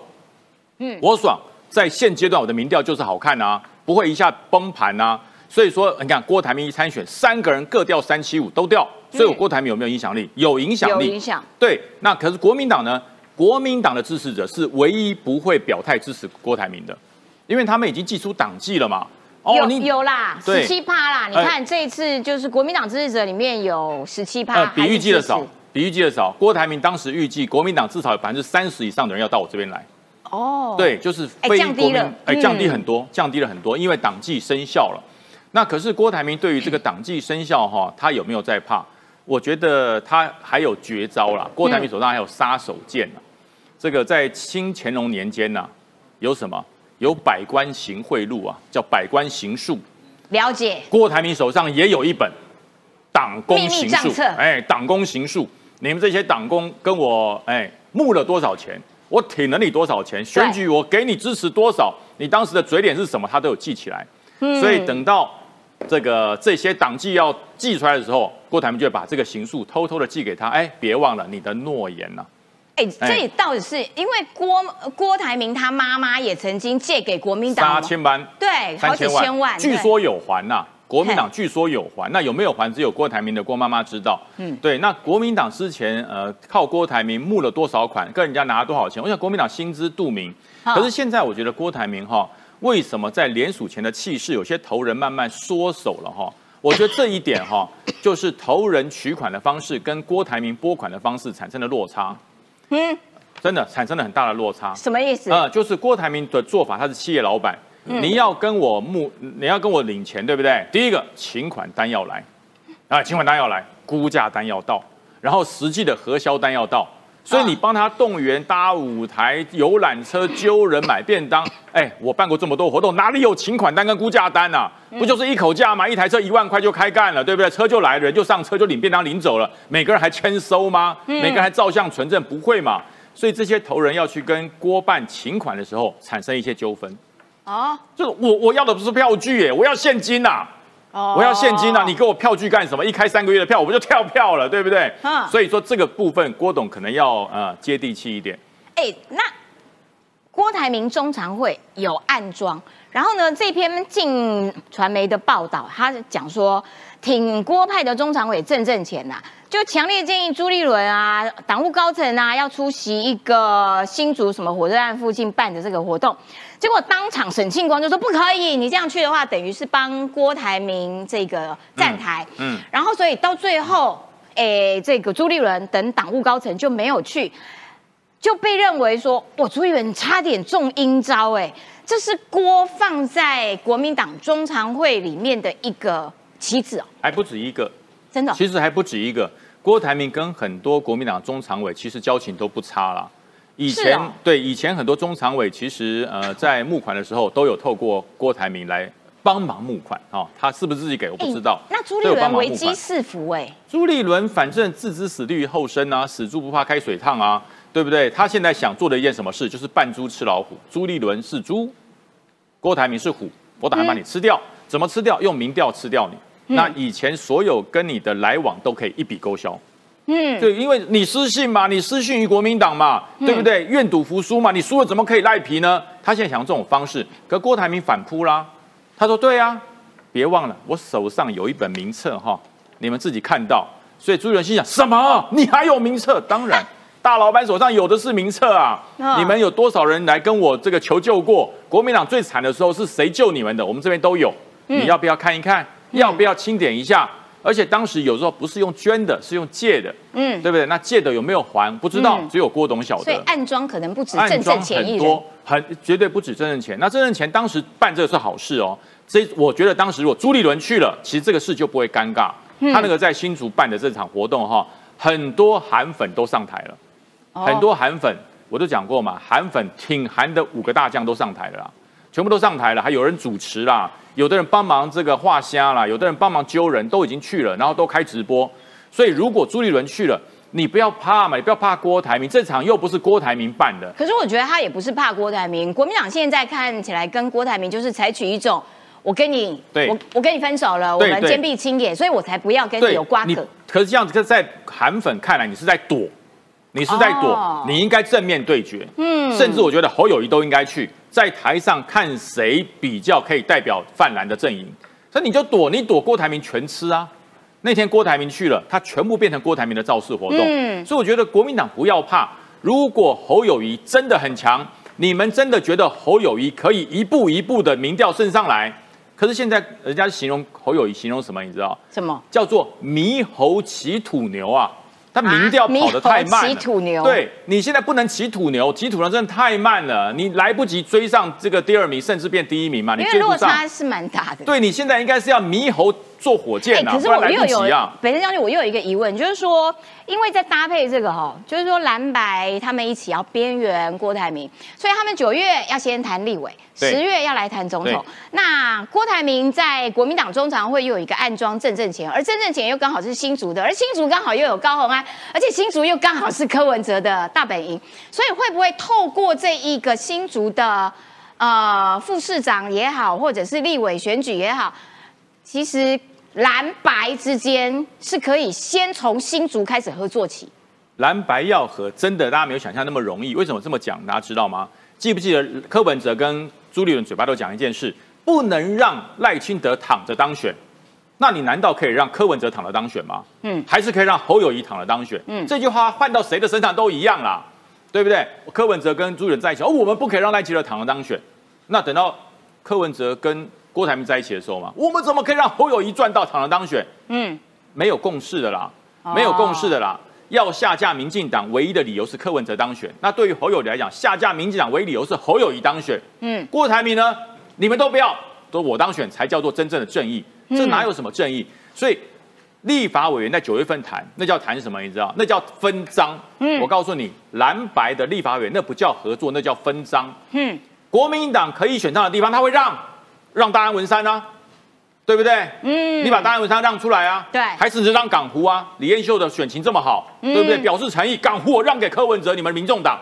嗯，我爽，在现阶段我的民调就是好看啊，不会一下崩盘啊。所以说，你看郭台铭一参选，三个人各掉三七五都掉，所以我郭台铭有没有影响力？有影响力，
有影响。
对，那可是国民党呢？国民党的支持者是唯一不会表态支持郭台铭的，因为他们已经寄出党纪了嘛。
有有啦，十七趴啦。你看这一次就是国民党支持者里面有十七趴，
比预计的少，比预计的少。郭台铭当时预计国民党至少有百分之三十以上的人要到我这边来。哦，对，就是非
降低了，
哎，降低很多，降低了很多，因为党纪生效了。那可是郭台铭对于这个党纪生效哈，他有没有在怕？我觉得他还有绝招啦。郭台铭手上还有杀手锏呢。这个在清乾隆年间呢，有什么？有百官行贿赂啊，叫百官行术。
了解。
郭台铭手上也有一本党工行术。哎，党工行术，你们这些党工跟我哎募了多少钱？我挺了你多少钱？选举我给你支持多少？你当时的嘴脸是什么？他都有记起来。所以等到这个这些党纪要寄出来的时候，郭台铭就会把这个刑诉偷偷的寄给他。哎，别忘了你的诺言呐。
哎，这到底是因为郭郭台铭他妈妈也曾经借给国民党
八千万，
对，好几千万，
据说有还呐。国民党据说有还，那有没有还，只有郭台铭的郭妈妈知道。嗯，对，那国民党之前呃靠郭台铭募了多少款，跟人家拿了多少钱，我想国民党心知肚明。可是现在我觉得郭台铭哈，为什么在联署前的气势有些头人慢慢缩手了哈？我觉得这一点哈，就是投人取款的方式跟郭台铭拨款的方式产生的落差。嗯，真的产生了很大的落差。
什么意思？呃，
就是郭台铭的做法，他是企业老板，你要跟我募，你要跟我领钱，对不对？第一个，请款单要来，啊，请款单要来，估价单要到，然后实际的核销单要到。所以你帮他动员搭舞台、游览车、揪人买便当。哎，我办过这么多活动，哪里有请款单跟估价单啊？不就是一口价吗？一台车一万块就开干了，对不对？车就来，人就上车，就领便当领走了。每个人还签收吗？每个人还照相存证？不会嘛？所以这些头人要去跟郭办请款的时候，产生一些纠纷。啊，就是我我要的不是票据，耶，我要现金呐。我要现金啊！你给我票据干什么？一开三个月的票，我不就跳票了，对不对？嗯。所以说这个部分，郭董可能要呃接地气一点。
哎，那郭台铭中常会有暗装，然后呢，这篇进传媒的报道，他讲说，挺郭派的中常委挣挣钱呐，就强烈建议朱立伦啊，党务高层啊，要出席一个新竹什么火车站附近办的这个活动。结果当场沈庆光就说不可以，你这样去的话，等于是帮郭台铭这个站台。嗯，然后所以到最后，诶，这个朱立伦等党务高层就没有去，就被认为说，我朱立伦差点中阴招，哎，这是郭放在国民党中常会里面的一个棋子哦，
还不止一个，
真的，
其实还不止一个。郭台铭跟很多国民党中常委其实交情都不差了。以前对以前很多中常委其实呃在募款的时候都有透过郭台铭来帮忙募款啊，他是不是自己给我不知道。
那朱立伦危机四伏哎，
朱立伦反正置之死地于后生啊，死猪不怕开水烫啊，对不对？他现在想做的一件什么事就是扮猪吃老虎。朱立伦是猪，郭台铭是虎，我打算把你吃掉。怎么吃掉？用民调吃掉你。那以前所有跟你的来往都可以一笔勾销。嗯，对，因为你失信嘛，你失信于国民党嘛，对不对？愿赌服输嘛，你输了怎么可以赖皮呢？他现在想用这种方式，可郭台铭反扑啦。他说：“对啊，别忘了我手上有一本名册哈，你们自己看到。”所以朱元心想：什么？你还有名册？当然，大老板手上有的是名册啊。你们有多少人来跟我这个求救过？国民党最惨的时候是谁救你们的？我们这边都有，你要不要看一看？要不要清点一下？而且当时有时候不是用捐的，是用借的，嗯，对不对？那借的有没有还？不知道，只有郭董晓得。
所以暗装可能不止挣挣钱
很多，很绝对不止挣挣钱。那挣挣钱当时办这个是好事哦。这我觉得当时如果朱立伦去了，其实这个事就不会尴尬。他那个在新竹办的这场活动哈，很多韩粉都上台了，很多韩粉我都讲过嘛，韩粉挺韩的五个大将都上台了啦，全部都上台了，还有人主持啦。有的人帮忙这个画虾啦，有的人帮忙揪人，都已经去了，然后都开直播。所以如果朱立伦去了，你不要怕嘛，你不要怕郭台铭，这场又不是郭台铭办的。
可是我觉得他也不是怕郭台铭，国民党现在看起来跟郭台铭就是采取一种，我跟你，我我跟你分手了，我们坚壁清野，所以我才不要跟你有瓜葛。
可是这样子，在韩粉看来，你是在躲你是在躲，你应该正面对决。嗯，甚至我觉得侯友谊都应该去在台上看谁比较可以代表泛蓝的阵营。所以你就躲，你躲郭台铭全吃啊！那天郭台铭去了，他全部变成郭台铭的造势活动。嗯，所以我觉得国民党不要怕，如果侯友谊真的很强，你们真的觉得侯友谊可以一步一步的民调升上来，可是现在人家形容侯友谊形容什么？你知道？
什么？
叫做猕猴骑土牛啊！他民调跑得太慢
骑土牛。
对你现在不能骑土牛，骑土牛真的太慢了，你来不及追上这个第二名，甚至变第一名嘛？你追不上。
落差是蛮大的。
对你现在应该是要猕猴。坐火箭啊！可是我又有
北森将军，我又有一个疑问，就是说，因为在搭配这个哈，就是说蓝白他们一起要边缘郭台铭，所以他们九月要先谈立委，十月要来谈总统。那郭台铭在国民党中常会又有一个暗装郑正前，而郑正前又刚好是新竹的，而新竹刚好又有高鸿安，而且新竹又刚好是柯文哲的大本营，所以会不会透过这一个新竹的呃副市长也好，或者是立委选举也好，其实。蓝白之间是可以先从新竹开始合作起。
蓝白要合，真的大家没有想象那么容易。为什么这么讲？大家知道吗？记不记得柯文哲跟朱立伦嘴巴都讲一件事：不能让赖清德躺着当选。那你难道可以让柯文哲躺着当选吗？嗯，还是可以让侯友谊躺着当选？嗯，这句话换到谁的身上都一样啦，对不对？柯文哲跟朱立伦在一起，哦，我们不可以让赖清德躺着当选。那等到柯文哲跟郭台铭在一起的时候嘛，我们怎么可以让侯友谊赚到躺着当选？嗯，没有共识的啦，没有共识的啦。要下架民进党唯一的理由是柯文哲当选。那对于侯友谊来讲，下架民进党唯一理由是侯友谊当选。嗯，郭台铭呢？你们都不要，都我当选才叫做真正的正义。这哪有什么正义？所以立法委员在九月份谈，那叫谈什么？你知道？那叫分赃。嗯，我告诉你，蓝白的立法委员那不叫合作，那叫分赃。嗯，国民党可以选上的地方，他会让。让大安文山啊，对不对？嗯，你把大安文山让出来啊，
对，
还是让港湖啊？李彦秀的选情这么好，对不对？表示诚意，港湖我让给柯文哲，你们民众党，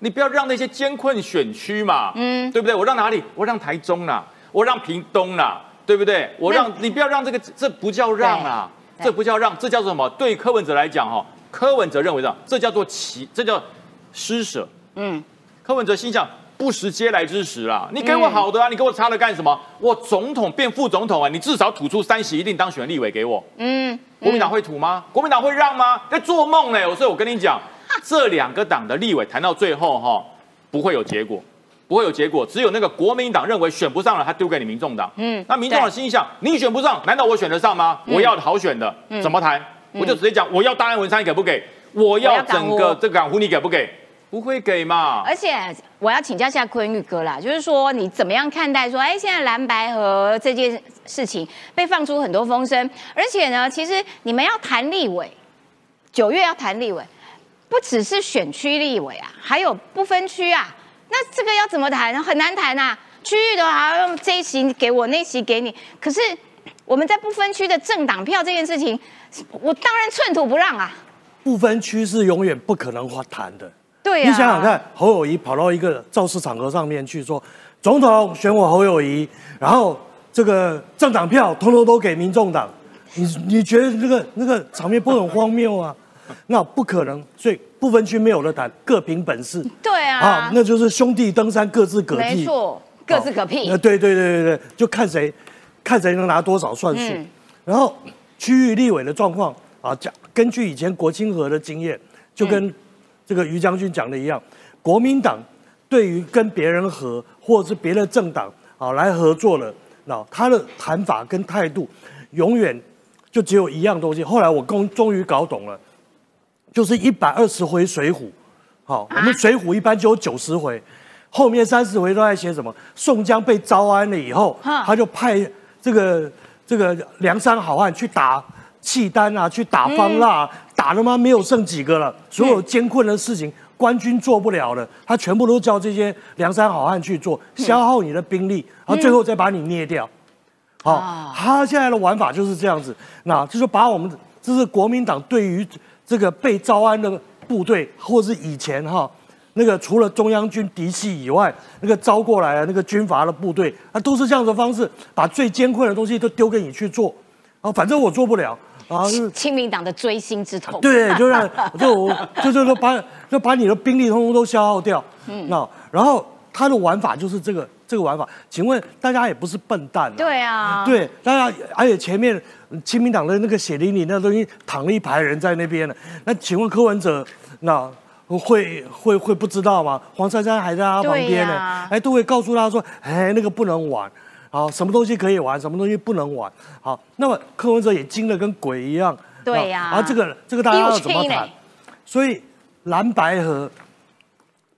你不要让那些艰困选区嘛，嗯，对不对？我让哪里？我让台中啦，我让屏东啦，对不对？我让你不要让这个，这不叫让啊，这不叫让，这叫做什么？对柯文哲来讲，哈，柯文哲认为这样，这叫做奇，这叫施舍。嗯，柯文哲心想。不时嗟来之食啦！你给我好的啊，你给我差的干什么？我总统变副总统啊，你至少吐出三席一定当选立委给我。嗯，国民党会吐吗？国民党会让吗？在做梦呢！所以我跟你讲，这两个党的立委谈到最后哈，不会有结果，不会有结果。只有那个国民党认为选不上了，他丢给你民众党。嗯，那民众党心想，你选不上，难道我选得上吗？我要好选的，怎么谈？我就直接讲，我要大安文山，你给不给？我要整个这港湖，你给不给？不会给嘛？
而且我要请教一下坤玉哥啦，就是说你怎么样看待说，哎，现在蓝白和这件事情被放出很多风声，而且呢，其实你们要谈立委，九月要谈立委，不只是选区立委啊，还有不分区啊，那这个要怎么谈？很难谈啊。区域的话，用这一席给我，那席给你，可是我们在不分区的政党票这件事情，我当然寸土不让啊。
不分区是永远不可能谈的。
对
你想想看，侯友谊跑到一个造势场合上面去说，总统选我侯友谊，然后这个政党票通通都给民众党，你你觉得那个那个场面不很荒谬啊？那不可能，所以不分区没有了谈，各凭本事。
对啊，啊，
那就是兄弟登山各自嗝屁，
没错，各自嗝屁。
呃，对对对对对，就看谁看谁能拿多少算数。然后区域立委的状况啊，讲根据以前国清河的经验，就跟。这个于将军讲的一样，国民党对于跟别人合或者是别的政党啊来合作了，那他的谈法跟态度永远就只有一样东西。后来我终终于搞懂了，就是一百二十回水浒，好，我们水浒一般就有九十回，后面三十回都在写什么？宋江被招安了以后，他就派这个这个梁山好汉去打契丹啊，去打方腊。打了吗？没有剩几个了。所有艰困的事情，官军做不了了，他全部都叫这些梁山好汉去做，消耗你的兵力，然后最后再把你灭掉。好，他现在的玩法就是这样子。那就是把我们，这是国民党对于这个被招安的部队，或是以前哈那个除了中央军嫡系以外，那个招过来的那个军阀的部队，啊，都是这样的方式，把最艰困的东西都丢给你去做。啊，反正我做不了。
啊，亲民党的追星之痛。
对，就让就就就就把就把你的兵力通通都消耗掉。嗯，那然后他的玩法就是这个这个玩法。请问大家也不是笨蛋。
对啊。
对，大家而且前面亲民党的那个血淋淋那东西躺了一排人在那边呢。那请问柯文哲那会会会不知道吗？黄珊珊还在他旁边呢，哎，都会告诉他说，哎，那个不能玩。好，什么东西可以玩，什么东西不能玩？好，那么柯文哲也惊得跟鬼一样。
对呀。
啊这个这个大家要怎么谈？所以蓝白河，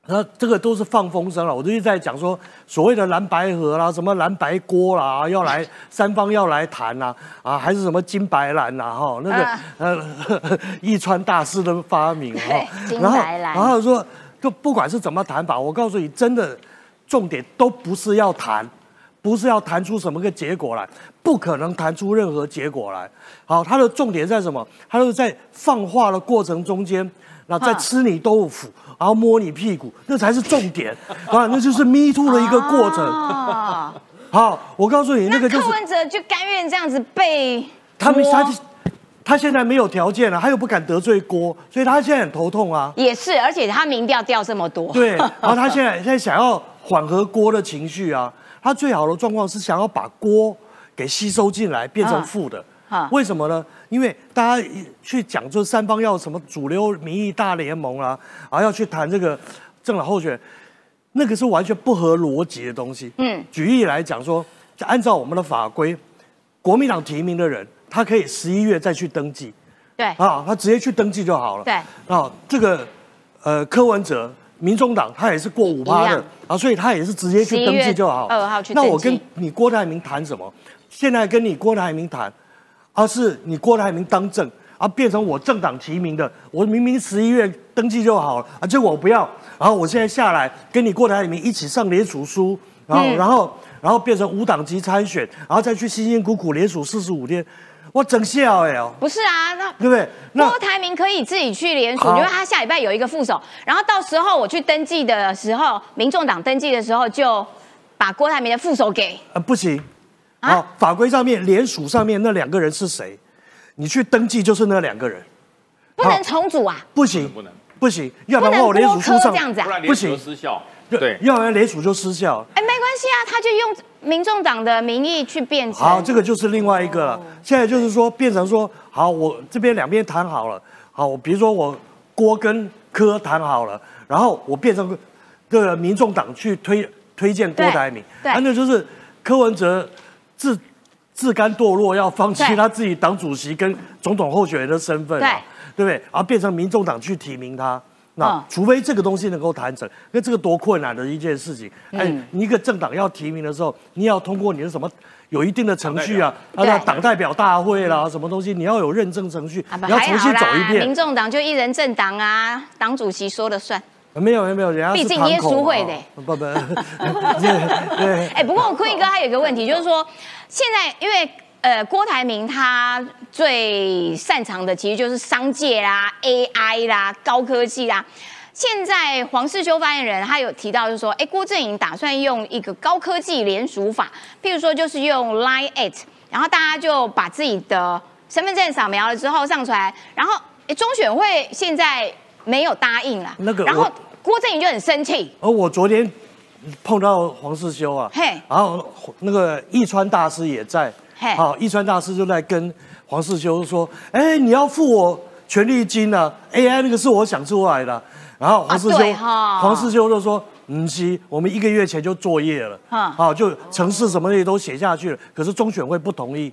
那这个都是放风声了。我就一直在讲说，所谓的蓝白河啦，什么蓝白锅啦，要来 三方要来谈呐，啊，还是什么金白蓝呐，哈，那个呃，易川大师的发明
哈。金白蓝。
然后说，就不管是怎么谈法，我告诉你，真的重点都不是要谈。不是要谈出什么个结果来，不可能谈出任何结果来。好，它的重点在什么？它是在放话的过程中间，那在吃你豆腐，然后摸你屁股，那才是重点 啊！那就是 me too 的一个过程。好，我告诉你，那个就是
柯文哲就甘愿这样子被
他们他他现在没有条件了，他又不敢得罪郭，所以他现在很头痛啊。
也是，而且他民调掉这么多。
对，然后他现在现在想要缓和郭的情绪啊。他最好的状况是想要把锅给吸收进来，变成负的。为什么呢？因为大家去讲，就三方要什么主流民意大联盟啊，啊要去谈这个政党候选，那个是完全不合逻辑的东西。嗯，举例来讲说，就按照我们的法规，国民党提名的人，他可以十一月再去登记。
对。
啊，他直接去登记就好了。
对。
啊，这个呃柯文哲。民众党他也是过五趴的啊，所以他也是直接去登记就好。
二号去
那我跟你郭台铭谈什么？现在跟你郭台铭谈，而是你郭台铭当政，而变成我政党提名的。我明明十一月登记就好了啊，结果我不要。然后我现在下来跟你郭台铭一起上联署书，然后然后然后变成无党籍参选，然后再去辛辛苦苦联署四十五天。我整笑哎哦，
不是啊，那
对不对？
郭台铭可以自己去联署，因为他下礼拜有一个副手，然后到时候我去登记的时候，民众党登记的时候就把郭台铭的副手给
呃不行啊，法规上面联署上面那两个人是谁？你去登记就是那两个人，
不能重组啊？
不行，不能，不行，要不然我联署书上
这样子啊，
不行
失效。
对，要不然联署就失效。
哎，没关系啊，他就用民众党的名义去变成。
好，这个就是另外一个了。现在就是说变成说，好，我这边两边谈好了，好，我比如说我郭跟柯谈好了，然后我变成这个民众党去推推荐郭台铭，
对，
那就是柯文哲自自甘堕落，要放弃他自己党主席跟总统候选人的身份，
对，
对不对？而变成民众党去提名他。那除非这个东西能够谈成，那这个多困难的一件事情。哎，你一个政党要提名的时候，你要通过你的什么有一定的程序啊，啊，党代表大会啦，什么东西，你要有认证程序，你要重新走一遍。
民众党就一人政党啊，党主席说了算。
没有没有没有，人家
毕竟耶稣会的。
不不，
对。哎，不过坤一哥还有一个问题，就是说现在因为。呃，郭台铭他最擅长的其实就是商界啦、AI 啦、高科技啦。现在黄世修发言人他有提到，就是说，哎，郭正颖打算用一个高科技联署法，譬如说就是用 Line It，然后大家就把自己的身份证扫描了之后上传，然后哎，中选会现在没有答应了，
那个，
然后郭正颖就很生气。
而我昨天碰到黄世修啊，嘿，然后那个易川大师也在。好，一川大师就在跟黄世修说：“哎，你要付我权利金呢？AI 那个是我想出来的。”然后黄世修，黄世修就说：“嗯，西，我们一个月前就作业了，好，就城市什么的都写下去了。可是中选会不同意，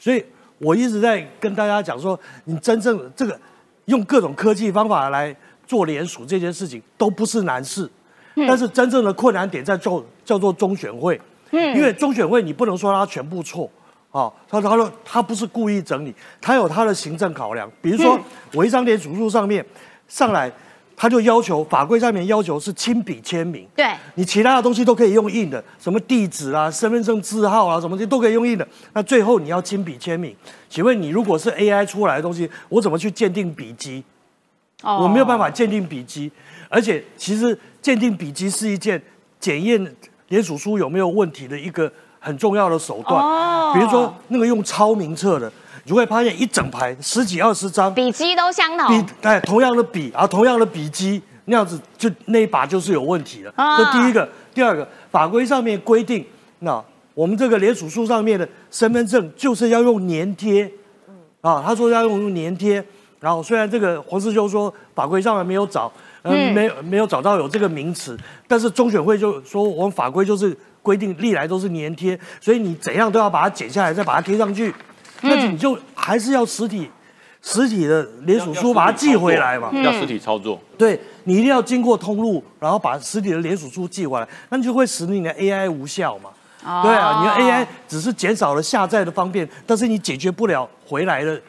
所以我一直在跟大家讲说，你真正这个用各种科技方法来做联署这件事情都不是难事，但是真正的困难点在做叫做中选会，嗯，因为中选会你不能说它全部错。”哦，他他说他不是故意整理，他有他的行政考量。比如说，我一张联署书上面上来，他就要求法规上面要求是亲笔签名。
对，
你其他的东西都可以用印的，什么地址啊、身份证字号啊，什么的都可以用印的。那最后你要亲笔签名，请问你如果是 AI 出来的东西，我怎么去鉴定笔迹？哦，我没有办法鉴定笔迹，而且其实鉴定笔迹是一件检验联署书有没有问题的一个。很重要的手段，比如说那个用超名册的，你会发现一整排十几二十张
笔迹都相同，
笔哎同样的笔啊，同样的笔迹，那样子就那一把就是有问题的。这第一个，第二个法规上面规定，那我们这个联署书上面的身份证就是要用粘贴，啊，他说要用粘贴，然后虽然这个黄世修说法规上面没有找，嗯，没没有找到有这个名词，但是中选会就说我们法规就是规定历来都是粘贴，所以你怎样都要把它剪下来再把它贴上去。那你就还是要实体，实体的联署书把它寄回来嘛？
要实体操作。
对你一定要经过通路，然后把实体的联署书寄回来，那你就会使你的 AI 无效嘛？对啊，你的 AI 只是减少了下载的方便，但是你解决不了回来的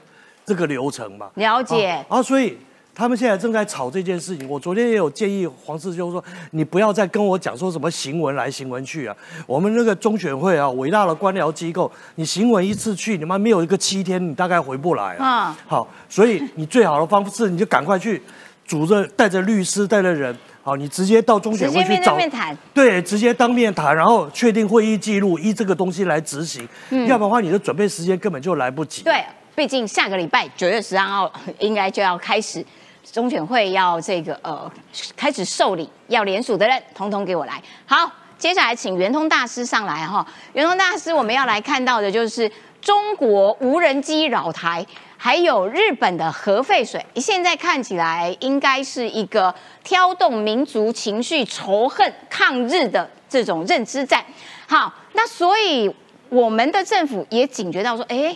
这个流程嘛？
了解。
啊，所以。他们现在正在吵这件事情。我昨天也有建议黄世修说：“你不要再跟我讲说什么行文来行文去啊！我们那个中选会啊，伟大的官僚机构，你行文一次去，你妈没有一个七天，你大概回不来啊。好，所以你最好的方式，你就赶快去组着带着律师带着人，好，你直接到中选会去
找，
对，直接当面谈，然后确定会议记录，依这个东西来执行。嗯要不然的话，你的准备时间根本就来不及。
对，毕竟下个礼拜九月十三号应该就要开始。中选会要这个呃开始受理，要联署的人，统统给我来。好，接下来请圆通大师上来哈。圆通大师，我们要来看到的就是中国无人机扰台，还有日本的核废水。现在看起来应该是一个挑动民族情绪、仇恨、抗日的这种认知战。好，那所以我们的政府也警觉到说，哎，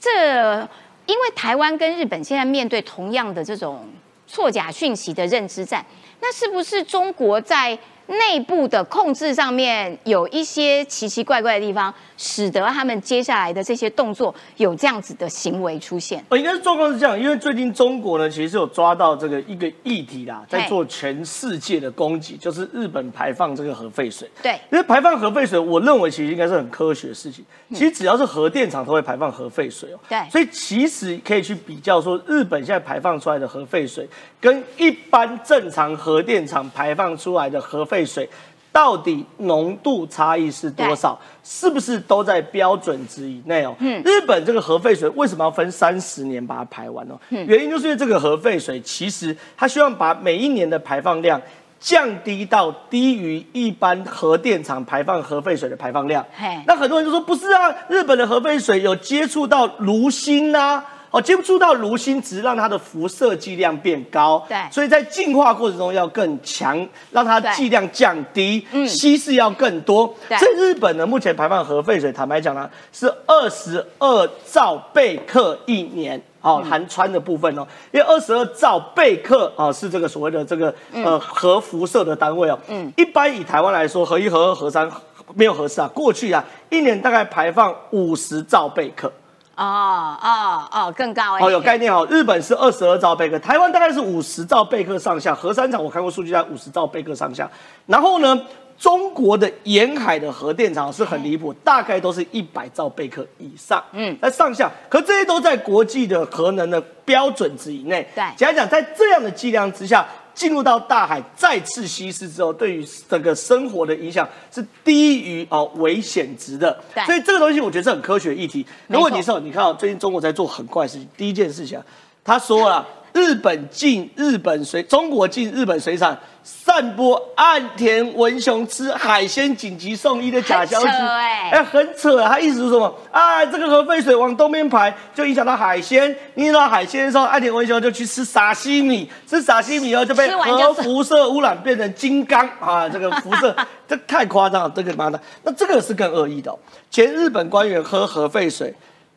这。因为台湾跟日本现在面对同样的这种错假讯息的认知战，那是不是中国在？内部的控制上面有一些奇奇怪怪的地方，使得他们接下来的这些动作有这样子的行为出现。
呃，应该是状况是这样，因为最近中国呢，其实是有抓到这个一个议题啦，在做全世界的攻击，就是日本排放这个核废水。
对，
因为排放核废水，我认为其实应该是很科学的事情。其实只要是核电厂都会排放核废水哦。
对，
所以其实可以去比较说，日本现在排放出来的核废水，跟一般正常核电厂排放出来的核废废水到底浓度差异是多少？是不是都在标准值以内哦？嗯，日本这个核废水为什么要分三十年把它排完哦？原因就是因为这个核废水其实它希望把每一年的排放量降低到低于一般核电厂排放核废水的排放量。那很多人就说不是啊，日本的核废水有接触到炉芯呐。哦，接触到炉心，值让它的辐射剂量变高，
对，
所以在净化过程中要更强，让它剂量降低，嗯，稀释要更多。
对，
在日本呢，目前排放核废水，坦白讲呢，是二十二兆贝克一年，哦，含氚的部分哦，因为二十二兆贝克啊是这个所谓的这个呃核辐射的单位哦，嗯，一般以台湾来说，核一、核二、核三没有核四啊，过去啊一年大概排放五十兆贝克。
哦哦哦，更高哎！哦，
有概念哦。日本是二十二兆贝克，台湾大概是五十兆贝克上下。核三厂我看过数据在五十兆贝克上下。然后呢，中国的沿海的核电厂是很离谱，大概都是一百兆贝克以上。嗯，在上下，可这些都在国际的核能的标准值以内。
对，
简单讲，在这样的剂量之下。进入到大海再次稀释之后，对于整个生活的影响是低于哦危险值的。所以这个东西我觉得是很科学议题。如果你说，你看最近中国在做很怪的事情。第一件事情，他说了。日本进日本水，中国进日本水产，散播岸田文雄吃海鲜紧急送医的假消息，
哎，
很扯啊！他意思是什么？啊，这个核废水往东边排，就影响到海鲜。你影响到海鲜的时候，岸田文雄就去吃沙西米，吃沙西米后就被核辐射污染变成金刚 啊！这个辐射，这太夸张了，这个妈的，那这个是更恶意的。前日本官员喝核废水，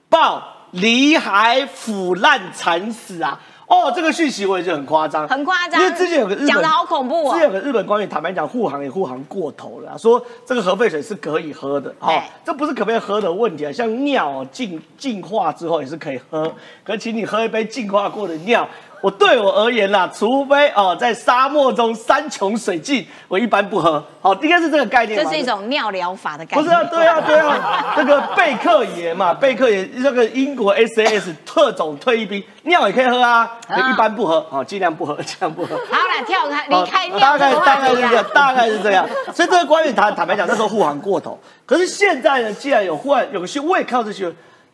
爆里海腐烂惨死啊！哦，这个讯息我也觉得很夸张，
很夸张。
因为之前有个日本
讲的好恐怖哦，
之前有个日本官员坦白讲护航也护航过头了，说这个核废水是可以喝的，哦，这不是可不可以喝的问题啊，像尿净净化之后也是可以喝，可请你喝一杯净化过的尿。我对我而言啦，除非哦，在沙漠中山穷水尽，我一般不喝。好，应该是这个概念。
这是一种尿疗法的概念。
不是啊，对啊，对啊，那个贝克爷嘛，贝克爷这个英国 SAS 特种退役兵，尿也可以喝啊，一般不喝，好，尽量不喝，尽量不喝。
好了，跳开，离开尿。
大概大概是这样，大概是这样。所以这个官员坦坦白讲，那时候护航过头。可是现在呢，既然有忽然有个新闻，我也看到这些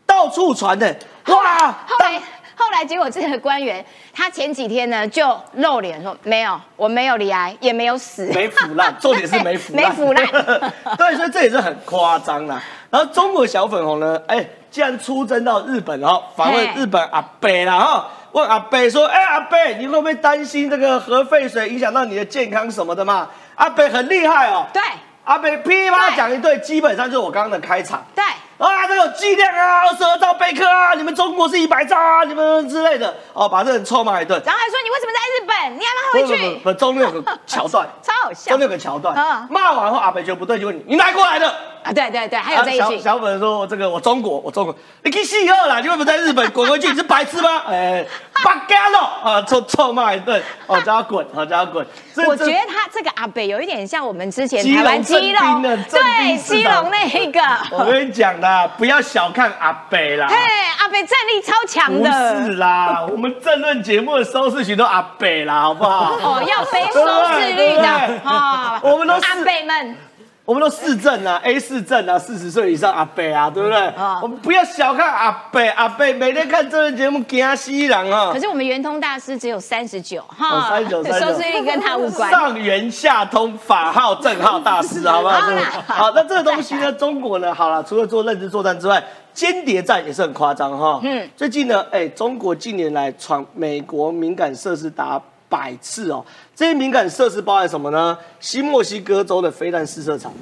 到处传的。
哇，后来后来结果这个官员他前几天呢就露脸说没有，我没有离癌，也没有死，
没腐烂，重点是没腐
烂，没腐烂。
对，所以这也是很夸张啦。然后中国小粉红呢，哎，竟然出征到日本，然后访问日本阿北啦，哈，问阿北说，哎，阿北，你会不会担心这个核废水影响到你的健康什么的嘛？阿北很厉害哦，
对，
阿北噼里啪啦讲一堆，基本上就是我刚刚的开场，
对。
啊，这个剂量啊，二十二兆贝克啊，你们中国是一百兆啊，你们之类的哦，把这人臭骂一顿，
然后还说你为什么在日本，你还没回去？
不，中间有个桥段，
超好笑。
中间有个桥段，骂完后阿北觉得不对，就问你，你哪过来的？
啊，对对对，还有这一句。
小粉说，这个我中国，我中国，你去死二啦！你为什么在日本滚回去？你是白痴吗？哎，八嘎了啊，臭臭骂一顿，哦，叫他滚，哦，叫他滚。
我觉得他这个阿北有一点像我们之前台湾基隆的，对，基隆那一个。
我跟你讲啦，不要小看阿北啦。
嘿，阿北战力超强的。
不是啦，我们政论节目的收视率都阿北啦，好不好？
哦，要背收视率的啊，
我们都
阿北们。
我们都市政啊，A 市政啊，四十岁以上阿伯啊，对不对？啊，我们不要小看阿伯，阿伯每天看这个节目惊死人啊。
可是我们圆通大师只有三十九，哈，
三十九，
收视率跟他无关。
上圆下通法号正号大师，好不好？好，那这个东西呢，中国呢，好了，除了做认知作战之外，间谍战也是很夸张哈。嗯，最近呢，哎，中国近年来闯美国敏感设施达。百次哦，这些敏感设施包含什么呢？新墨西哥州的飞弹试射场，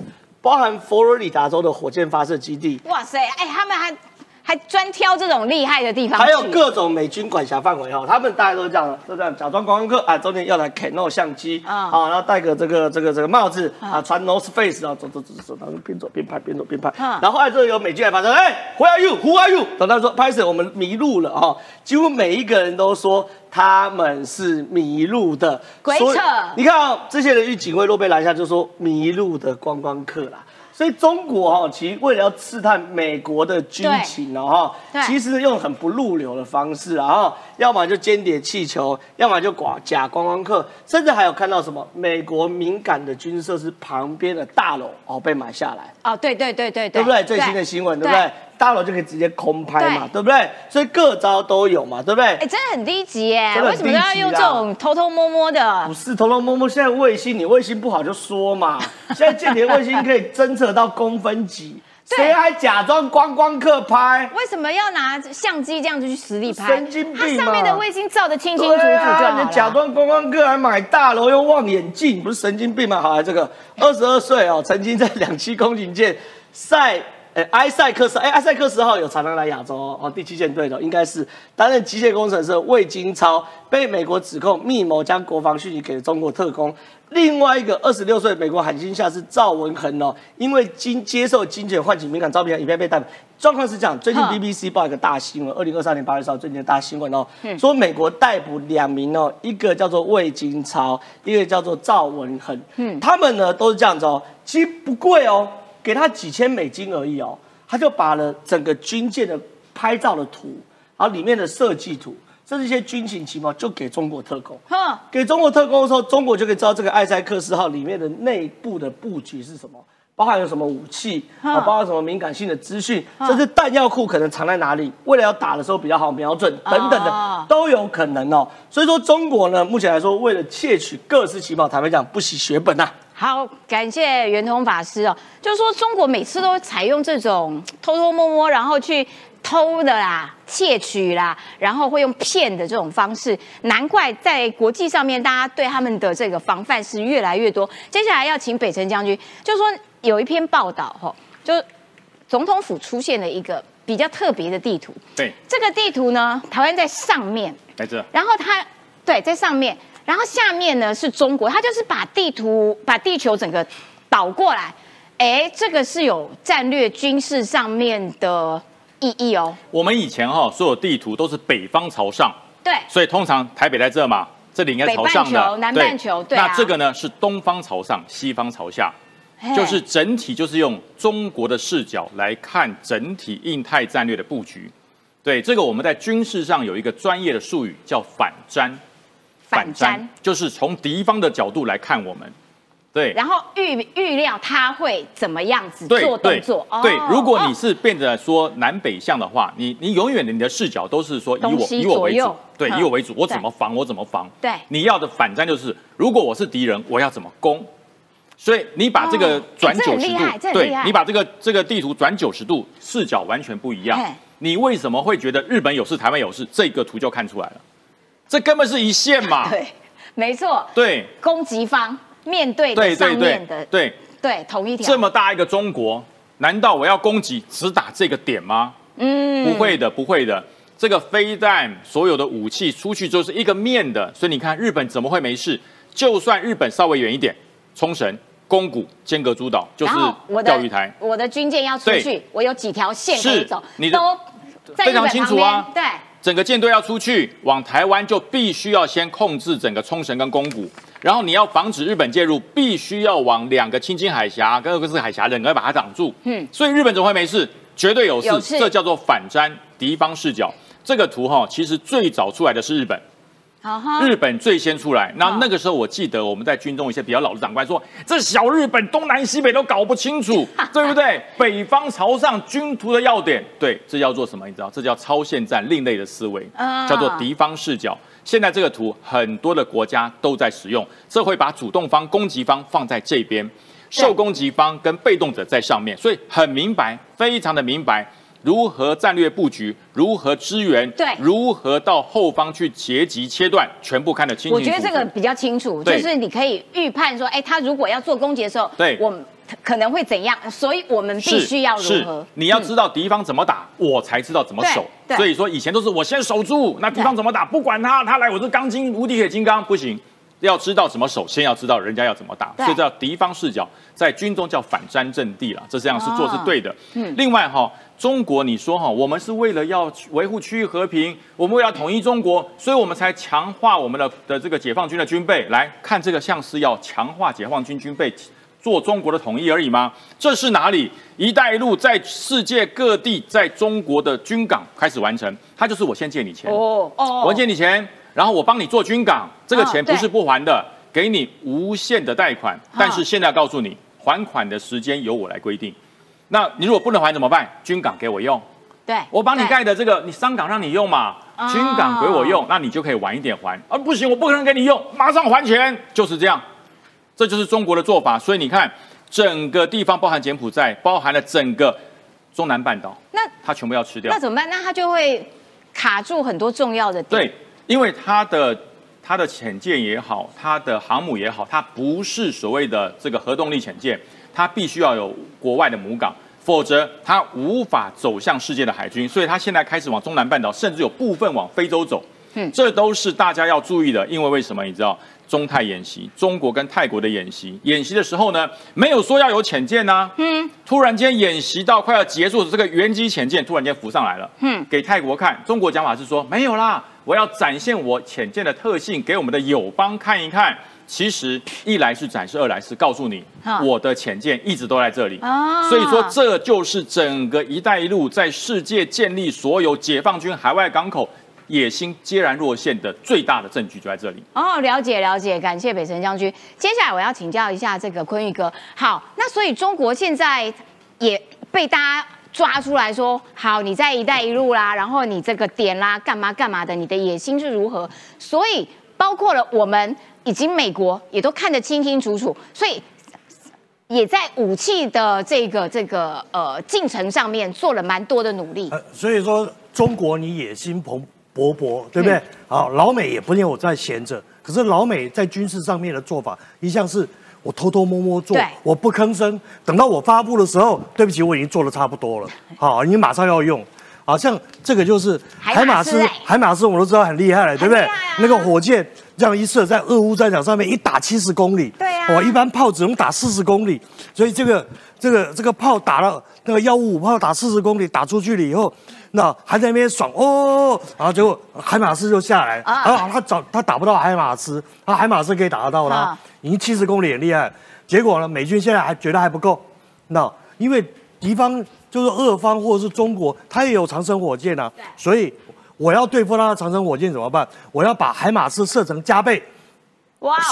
包含佛罗里达州的火箭发射基地。
哇塞，哎，他们还。还专挑这种厉害的地方，
还有各种美军管辖范围哈，他们大家都是这样，都这样假装观光客啊，中间要来 Canon 相机啊，好，然后戴个这个这个这个帽子啊，穿 Nose Face 啊，走走走走，然后边走边拍，边走边拍，然后后来这有美军来发生，哎，Who are you? Who are you? 等他说拍摄我们迷路了哈，几乎每一个人都说他们是迷路的，
鬼扯！
你看啊，这些人遇警卫若被拦下，就说迷路的观光客啦。所以中国哈，其实为了要刺探美国的军情哦哈，其实用很不入流的方式啊哈，要么就间谍气球，要么就假假观光客，甚至还有看到什么美国敏感的军事设施旁边的大楼哦被买下来。
哦，对对对对
对，对不对？最新的新闻对不对？大楼就可以直接空拍嘛，对不对？所以各招都有嘛，对不对？
哎，真的很低级耶！为什么要用这种偷偷摸摸的？
不是偷偷摸摸，现在卫星你卫星不好就说嘛。现在间谍卫星可以侦测到公分级，谁还假装观光客拍？
为什么要拿相机这样子去实力拍？
神经病它
上面的卫星照的清清楚楚就好
你假装观光客还买大楼用望远镜，不是神经病吗？好，这个二十二岁哦，曾经在两栖空警舰赛。哎，埃塞克斯，哎，埃塞克斯号有常常来亚洲哦，第七舰队的应该是担任机械工程师魏金超，被美国指控密谋将国防讯息给中国特工。另外一个二十六岁美国海军下士赵文恒哦，因为经接受精简唤起敏感照片影片被逮捕。状况是这样，最近 BBC 报一个大新闻，二零二三年八月十号最近的大新闻哦，说美国逮捕两名哦，一个叫做魏金超，一个叫做赵文恒，嗯，他们呢都是这样子哦，其实不贵哦。给他几千美金而已哦，他就把了整个军舰的拍照的图，然后里面的设计图，甚至一些军情情报，就给中国特工。哼，给中国特工的时候，中国就可以知道这个艾塞克斯号里面的内部的布局是什么，包含有什么武器，啊，包含什么敏感性的资讯，甚至弹药库可能藏在哪里，为了要打的时候比较好瞄准等等的都有可能哦。所以说中国呢，目前来说为了窃取各式情报，坦白讲不惜血本呐。
好，感谢圆通法师哦。就是说，中国每次都采用这种 偷偷摸摸，然后去偷的啦、窃取啦，然后会用骗的这种方式，难怪在国际上面，大家对他们的这个防范是越来越多。接下来要请北辰将军，就是说有一篇报道哈，就是总统府出现了一个比较特别的地图。
对，
这个地图呢，台湾在上面，
在这，
然后它对在上面。然后下面呢是中国，它就是把地图把地球整个倒过来，哎，这个是有战略军事上面的意义哦。
我们以前哈所有地图都是北方朝上，
对，
所以通常台北在这嘛，这里应该朝上的，
南半球，对。
那这个呢是东方朝上，西方朝下，就是整体就是用中国的视角来看整体印太战略的布局。对，这个我们在军事上有一个专业的术语叫反瞻。
反瞻
就是从敌方的角度来看我们，对，
然后预预料他会怎么样子
对
做动作？哦。
对，如果你是变着说南北向的话，你你永远的你的视角都是说以我以我为主，对，
嗯。
以我为主，我怎么防我怎么防。
对。
你要的反战就是，如果我是敌人，我要怎么攻？所以你把这个转九十度对你把这个这个地图转九十度，视角完全不一样。你为什么会觉得日本有事，台湾有事？这个图就看出来了，这根本是一线嘛。
对，没错，
对。
攻击方面对的
对
上面的
对，
对同一条。
这么大一个中国，难道我要攻击只打这个点吗？
嗯。
不会的，不会的。这个飞弹所有的武器出去就是一个面的，所以你看日本怎么会没事？就算日本稍微远一点，冲绳、宫古、尖阁诸岛就是钓鱼台，
我的军舰要出去，我有几条线可以
是
走，
你
都
非常清楚啊。
对，
整个舰队要出去往台湾，就必须要先控制整个冲绳跟宫古，然后你要防止日本介入，必须要往两个青津海峡跟俄克斯海峡两个把它挡住。
嗯
所以日本怎么会没事？绝对有事，
有事
这叫做反瞻敌方视角。这个图哈，其实最早出来的是日本，日本最先出来。那
哦
那个时候我记得我们在军中一些比较老的长官说，这小日本东南西北都搞不清楚，对不对？北方朝上军图的要点，对，这叫做什么？你知道？这叫超限战另类的思维
啊，
叫做敌方视角。现在这个图很多的国家都在使用，这会把主动方、攻击方放在这边，受攻击方跟被动者在上面，所以很明白，非常的明白。如何战略布局，如何支援，
对
如何到后方去截击切断，全部看得清楚我。
觉得这个比较清楚，就是你可以预判说，哎，他如果要做攻击的时候，
对
我们可能会怎样，所以我们必须要如
是
何？
你要知道敌方怎么打，我才知道怎么守。所以说以前都是我先守住，那敌方怎么打，不管他，他来我是钢筋无敌铁金刚，不行。要知道怎么守，先要知道人家要怎么打，所以叫敌方视角，在军中叫反瞻阵地了，这这样是做是对的。
嗯
另外哈，中国你说哈，我们是为了要维护区域和平，我们为了统一中国，所以我们才强化我们的的这个解放军的军备。来看这个像是要强化解放军军备，做中国的统一而已吗？这是哪里？一带一路在世界各地，在中国的军港开始完成，它就是我先借你钱，
哦哦，
我借你钱，然后我帮你做军港，这个钱不是不还的，给你无限的贷款，但是现在告诉你，还款的时间由我来规定。那你如果不能还怎么办？军港给我用，
对，
我帮你盖的这个，你商港让你用嘛，
哦
军港给我用，那你就可以晚一点还。啊，不行，我不可能给你用，马上还钱，就是这样。这就是中国的做法。所以你看，整个地方包含柬埔寨，包含了整个中南半岛，
那
它全部要吃掉
那。怎么办？那他就会卡住很多重要的点。
对，因为它的它的潜舰也好，它的航母也好，它不是所谓的这个核动力潜舰，它必须要有国外的母港，否则它无法走向世界的海军。所以它现在开始往中南半岛，甚至有部分往非洲走。
嗯
这都是大家要注意的，因为为什么？你知道中泰演习，中国跟泰国的演习，演习的时候呢，没有说要有潜舰呐、
嗯
突然间演习到快要结束的，这个原机潜舰突然间浮上来了，
嗯，
给泰国看。中国讲法是说没有啦，我要展现我潜舰的特性给我们的友邦看一看。其实一来是展示，二来是告诉你我的潜舰一直都在这里。
啊
所以说这就是整个“一带一路”在世界建立所有解放军海外港口野心截然若现的最大的证据就在这里。
哦，了解了解，感谢北辰将军。接下来我要请教一下这个坤玉哥。好，那所以中国现在也被大家抓出来说，好，你在“一带一路”啦，然后你这个点啦，干嘛干嘛的，你的野心是如何？所以包括了我们以及美国也都看得清清楚楚，所以。也在武器的这个这个呃进程上面做了蛮多的努力。
呃，所以说中国你野心蓬勃勃，对不对？
嗯
好，老美也不见我在闲着，可是老美在军事上面的做法一向是我偷偷摸摸做，我不吭声，等到我发布的时候，对不起，我已经做的差不多了，好，你马上要用。好像这个就是
海马斯哎
海马斯我们都知道很厉害了，对不对？那个火箭这样一射，在俄乌战场上面一打七十公里，
对啊
哦，一般炮只能打四十公里，所以这个这个这个炮打了那个幺五五炮打四十公里打出去了以后，那还在那边爽哦，然后结果海马斯就下来，
啊。
他找他打不到海马斯，他海马斯可以打得到他
啊，
已经七十公里很厉害，结果呢，美军现在还觉得还不够，那因为敌方就是俄方或者是中国，他也有长城火箭啊，所以我要对付他的长城火箭怎么办？我要把海马斯射程加倍。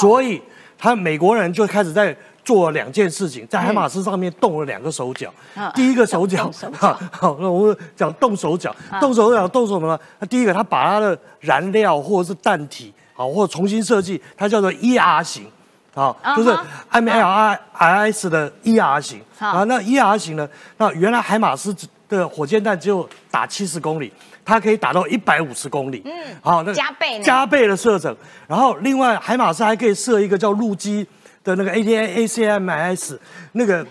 所以他美国人就开始在做了两件事情，在海马斯上面动了两个手脚。
啊
第一个手脚
动手，脚
好，那我们讲动手脚，动手脚动什么呢？那第一个，他把他的燃料或者是弹体，好，或者重新设计，它叫做 ER 型。好，就是
啊
M L I I S 的 ER 型
好
啊，那 ER 型呢？那原来海马斯的火箭弹只有打七十公里，它可以打到一百五十公里。
嗯
好，那
加倍呢
加倍的射程。然后另外海马斯还可以射一个叫陆基的那个 A T A A C M S 那个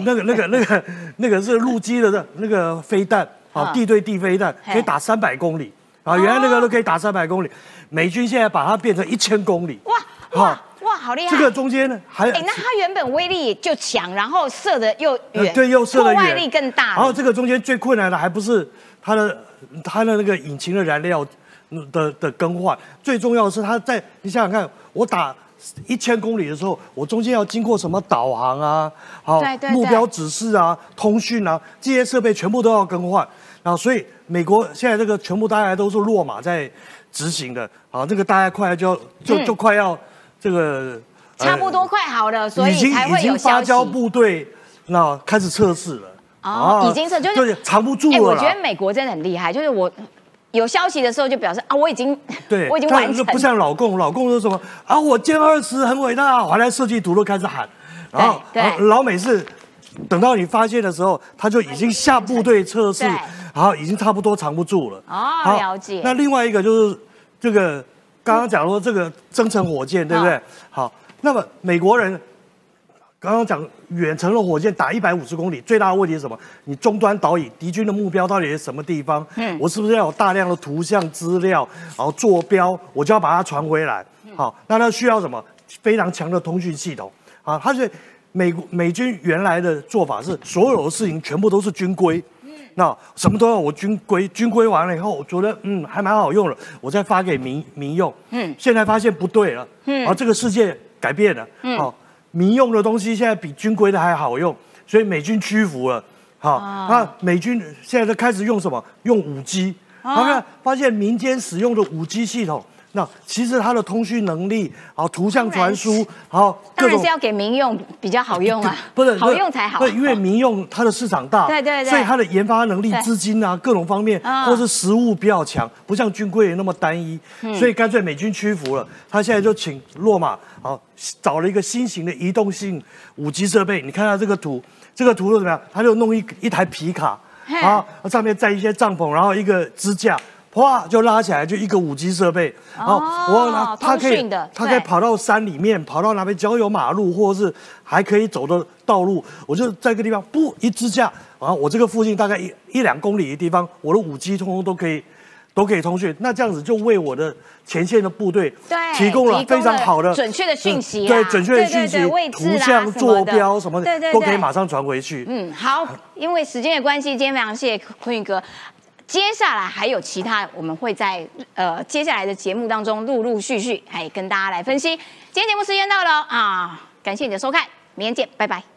那个那个那个 那个是陆基的那个飞弹，好
啊
地对地飞弹可以打三百公里啊，原来那个都可以打三百公里，美军现在把它变成一千公里。
哇哇哇，好厉害！
这个中间呢还
哎，那它原本威力就强，然后射的又远，
呃对，又射的远，
破坏力更大。
然后这个中间最困难的还不是它的它的那个引擎的燃料嗯的的更换，最重要的是它在你想想看，我打一千公里的时候，我中间要经过什么导航啊，好
对对对
目标指示啊、通讯啊这些设备全部都要更换。然后所以美国现在这个全部大家都是落马在执行的，好，这个大家快就要就
嗯
就快要这个。呃
差不多快好了，所以
已经
才会
已经。发交部队那开始测试了。
哦，
啊
已经是就是
藏不住
哎，我。觉得美国真的很厉害，就是我有消息的时候就表示啊，我已经
对，
我已经
但
完成，
是不像老共，老共说什么啊，我歼二十很伟大，回来设计图都开始喊，然后
对对
然后老美是等到你发现的时候，他就已经下部队测试，然后已经差不多藏不住了。
哦，了解。
那另外一个就是这个刚刚讲说这个增程火箭，对不对？好，那么美国人刚刚讲远程的火箭打一百五十公里，最大的问题是什么？你终端导引敌军的目标到底是什么地方？
嗯
我是不是要有大量的图像资料，然后坐标，我就要把它传回来？好，那它需要什么？非常强的通讯系统。啊，它是美国美军原来的做法是，所有的事情全部都是军规。那什么都要我军规，军规完了以后，我觉得嗯还蛮好用的，我再发给民民用。
嗯
现在发现不对了，
嗯
然后这个世界改变了，
嗯
好，民用的东西现在比军规的还好用，所以美军屈服了。好，
哦
那美军现在都开始用什么？用五 G，
哦
然后看发现民间使用的五 G 系统，那其实它的通讯能力，好图像传输，然后各种。
当然是要给民用比较好用啊，
不是
好用才好。
对，因为民用它的市场大，
对对对。
所以它的研发能力
对、
资金啊各种方面，
啊。
或是实物比较强，不像军规那么单一，
嗯。
所以干脆美军屈服了，他现在就请洛马好找了一个新型的移动性五 G 设备，你看到这个图，这个图是怎么样？他就弄一一台皮卡，
嘿。
啊，上面载一些帐篷，然后一个支架。哗，就拉起来，就一个五 G 设备，然后
哦
我拿它可以它可以跑到山里面，跑到哪边郊游马路，或者是还可以走的道路，我就在一个地方不一支架，然后我这个附近大概一一两公里的地方，我的五 G 通通都可以都可以通讯，那这样子就为我的前线的部队
对
提供了非常好的
准确的讯息啊。
对准确的讯息图像、坐标什么
对对
的都可以
对
马上传回去。
嗯，好，因为时间的关系，今天非常谢谢坤宇哥。接下来还有其他，我们会在呃接下来的节目当中陆陆续续还跟大家来分析。今天节目时间到了啊，感谢你的收看，明天见，拜拜。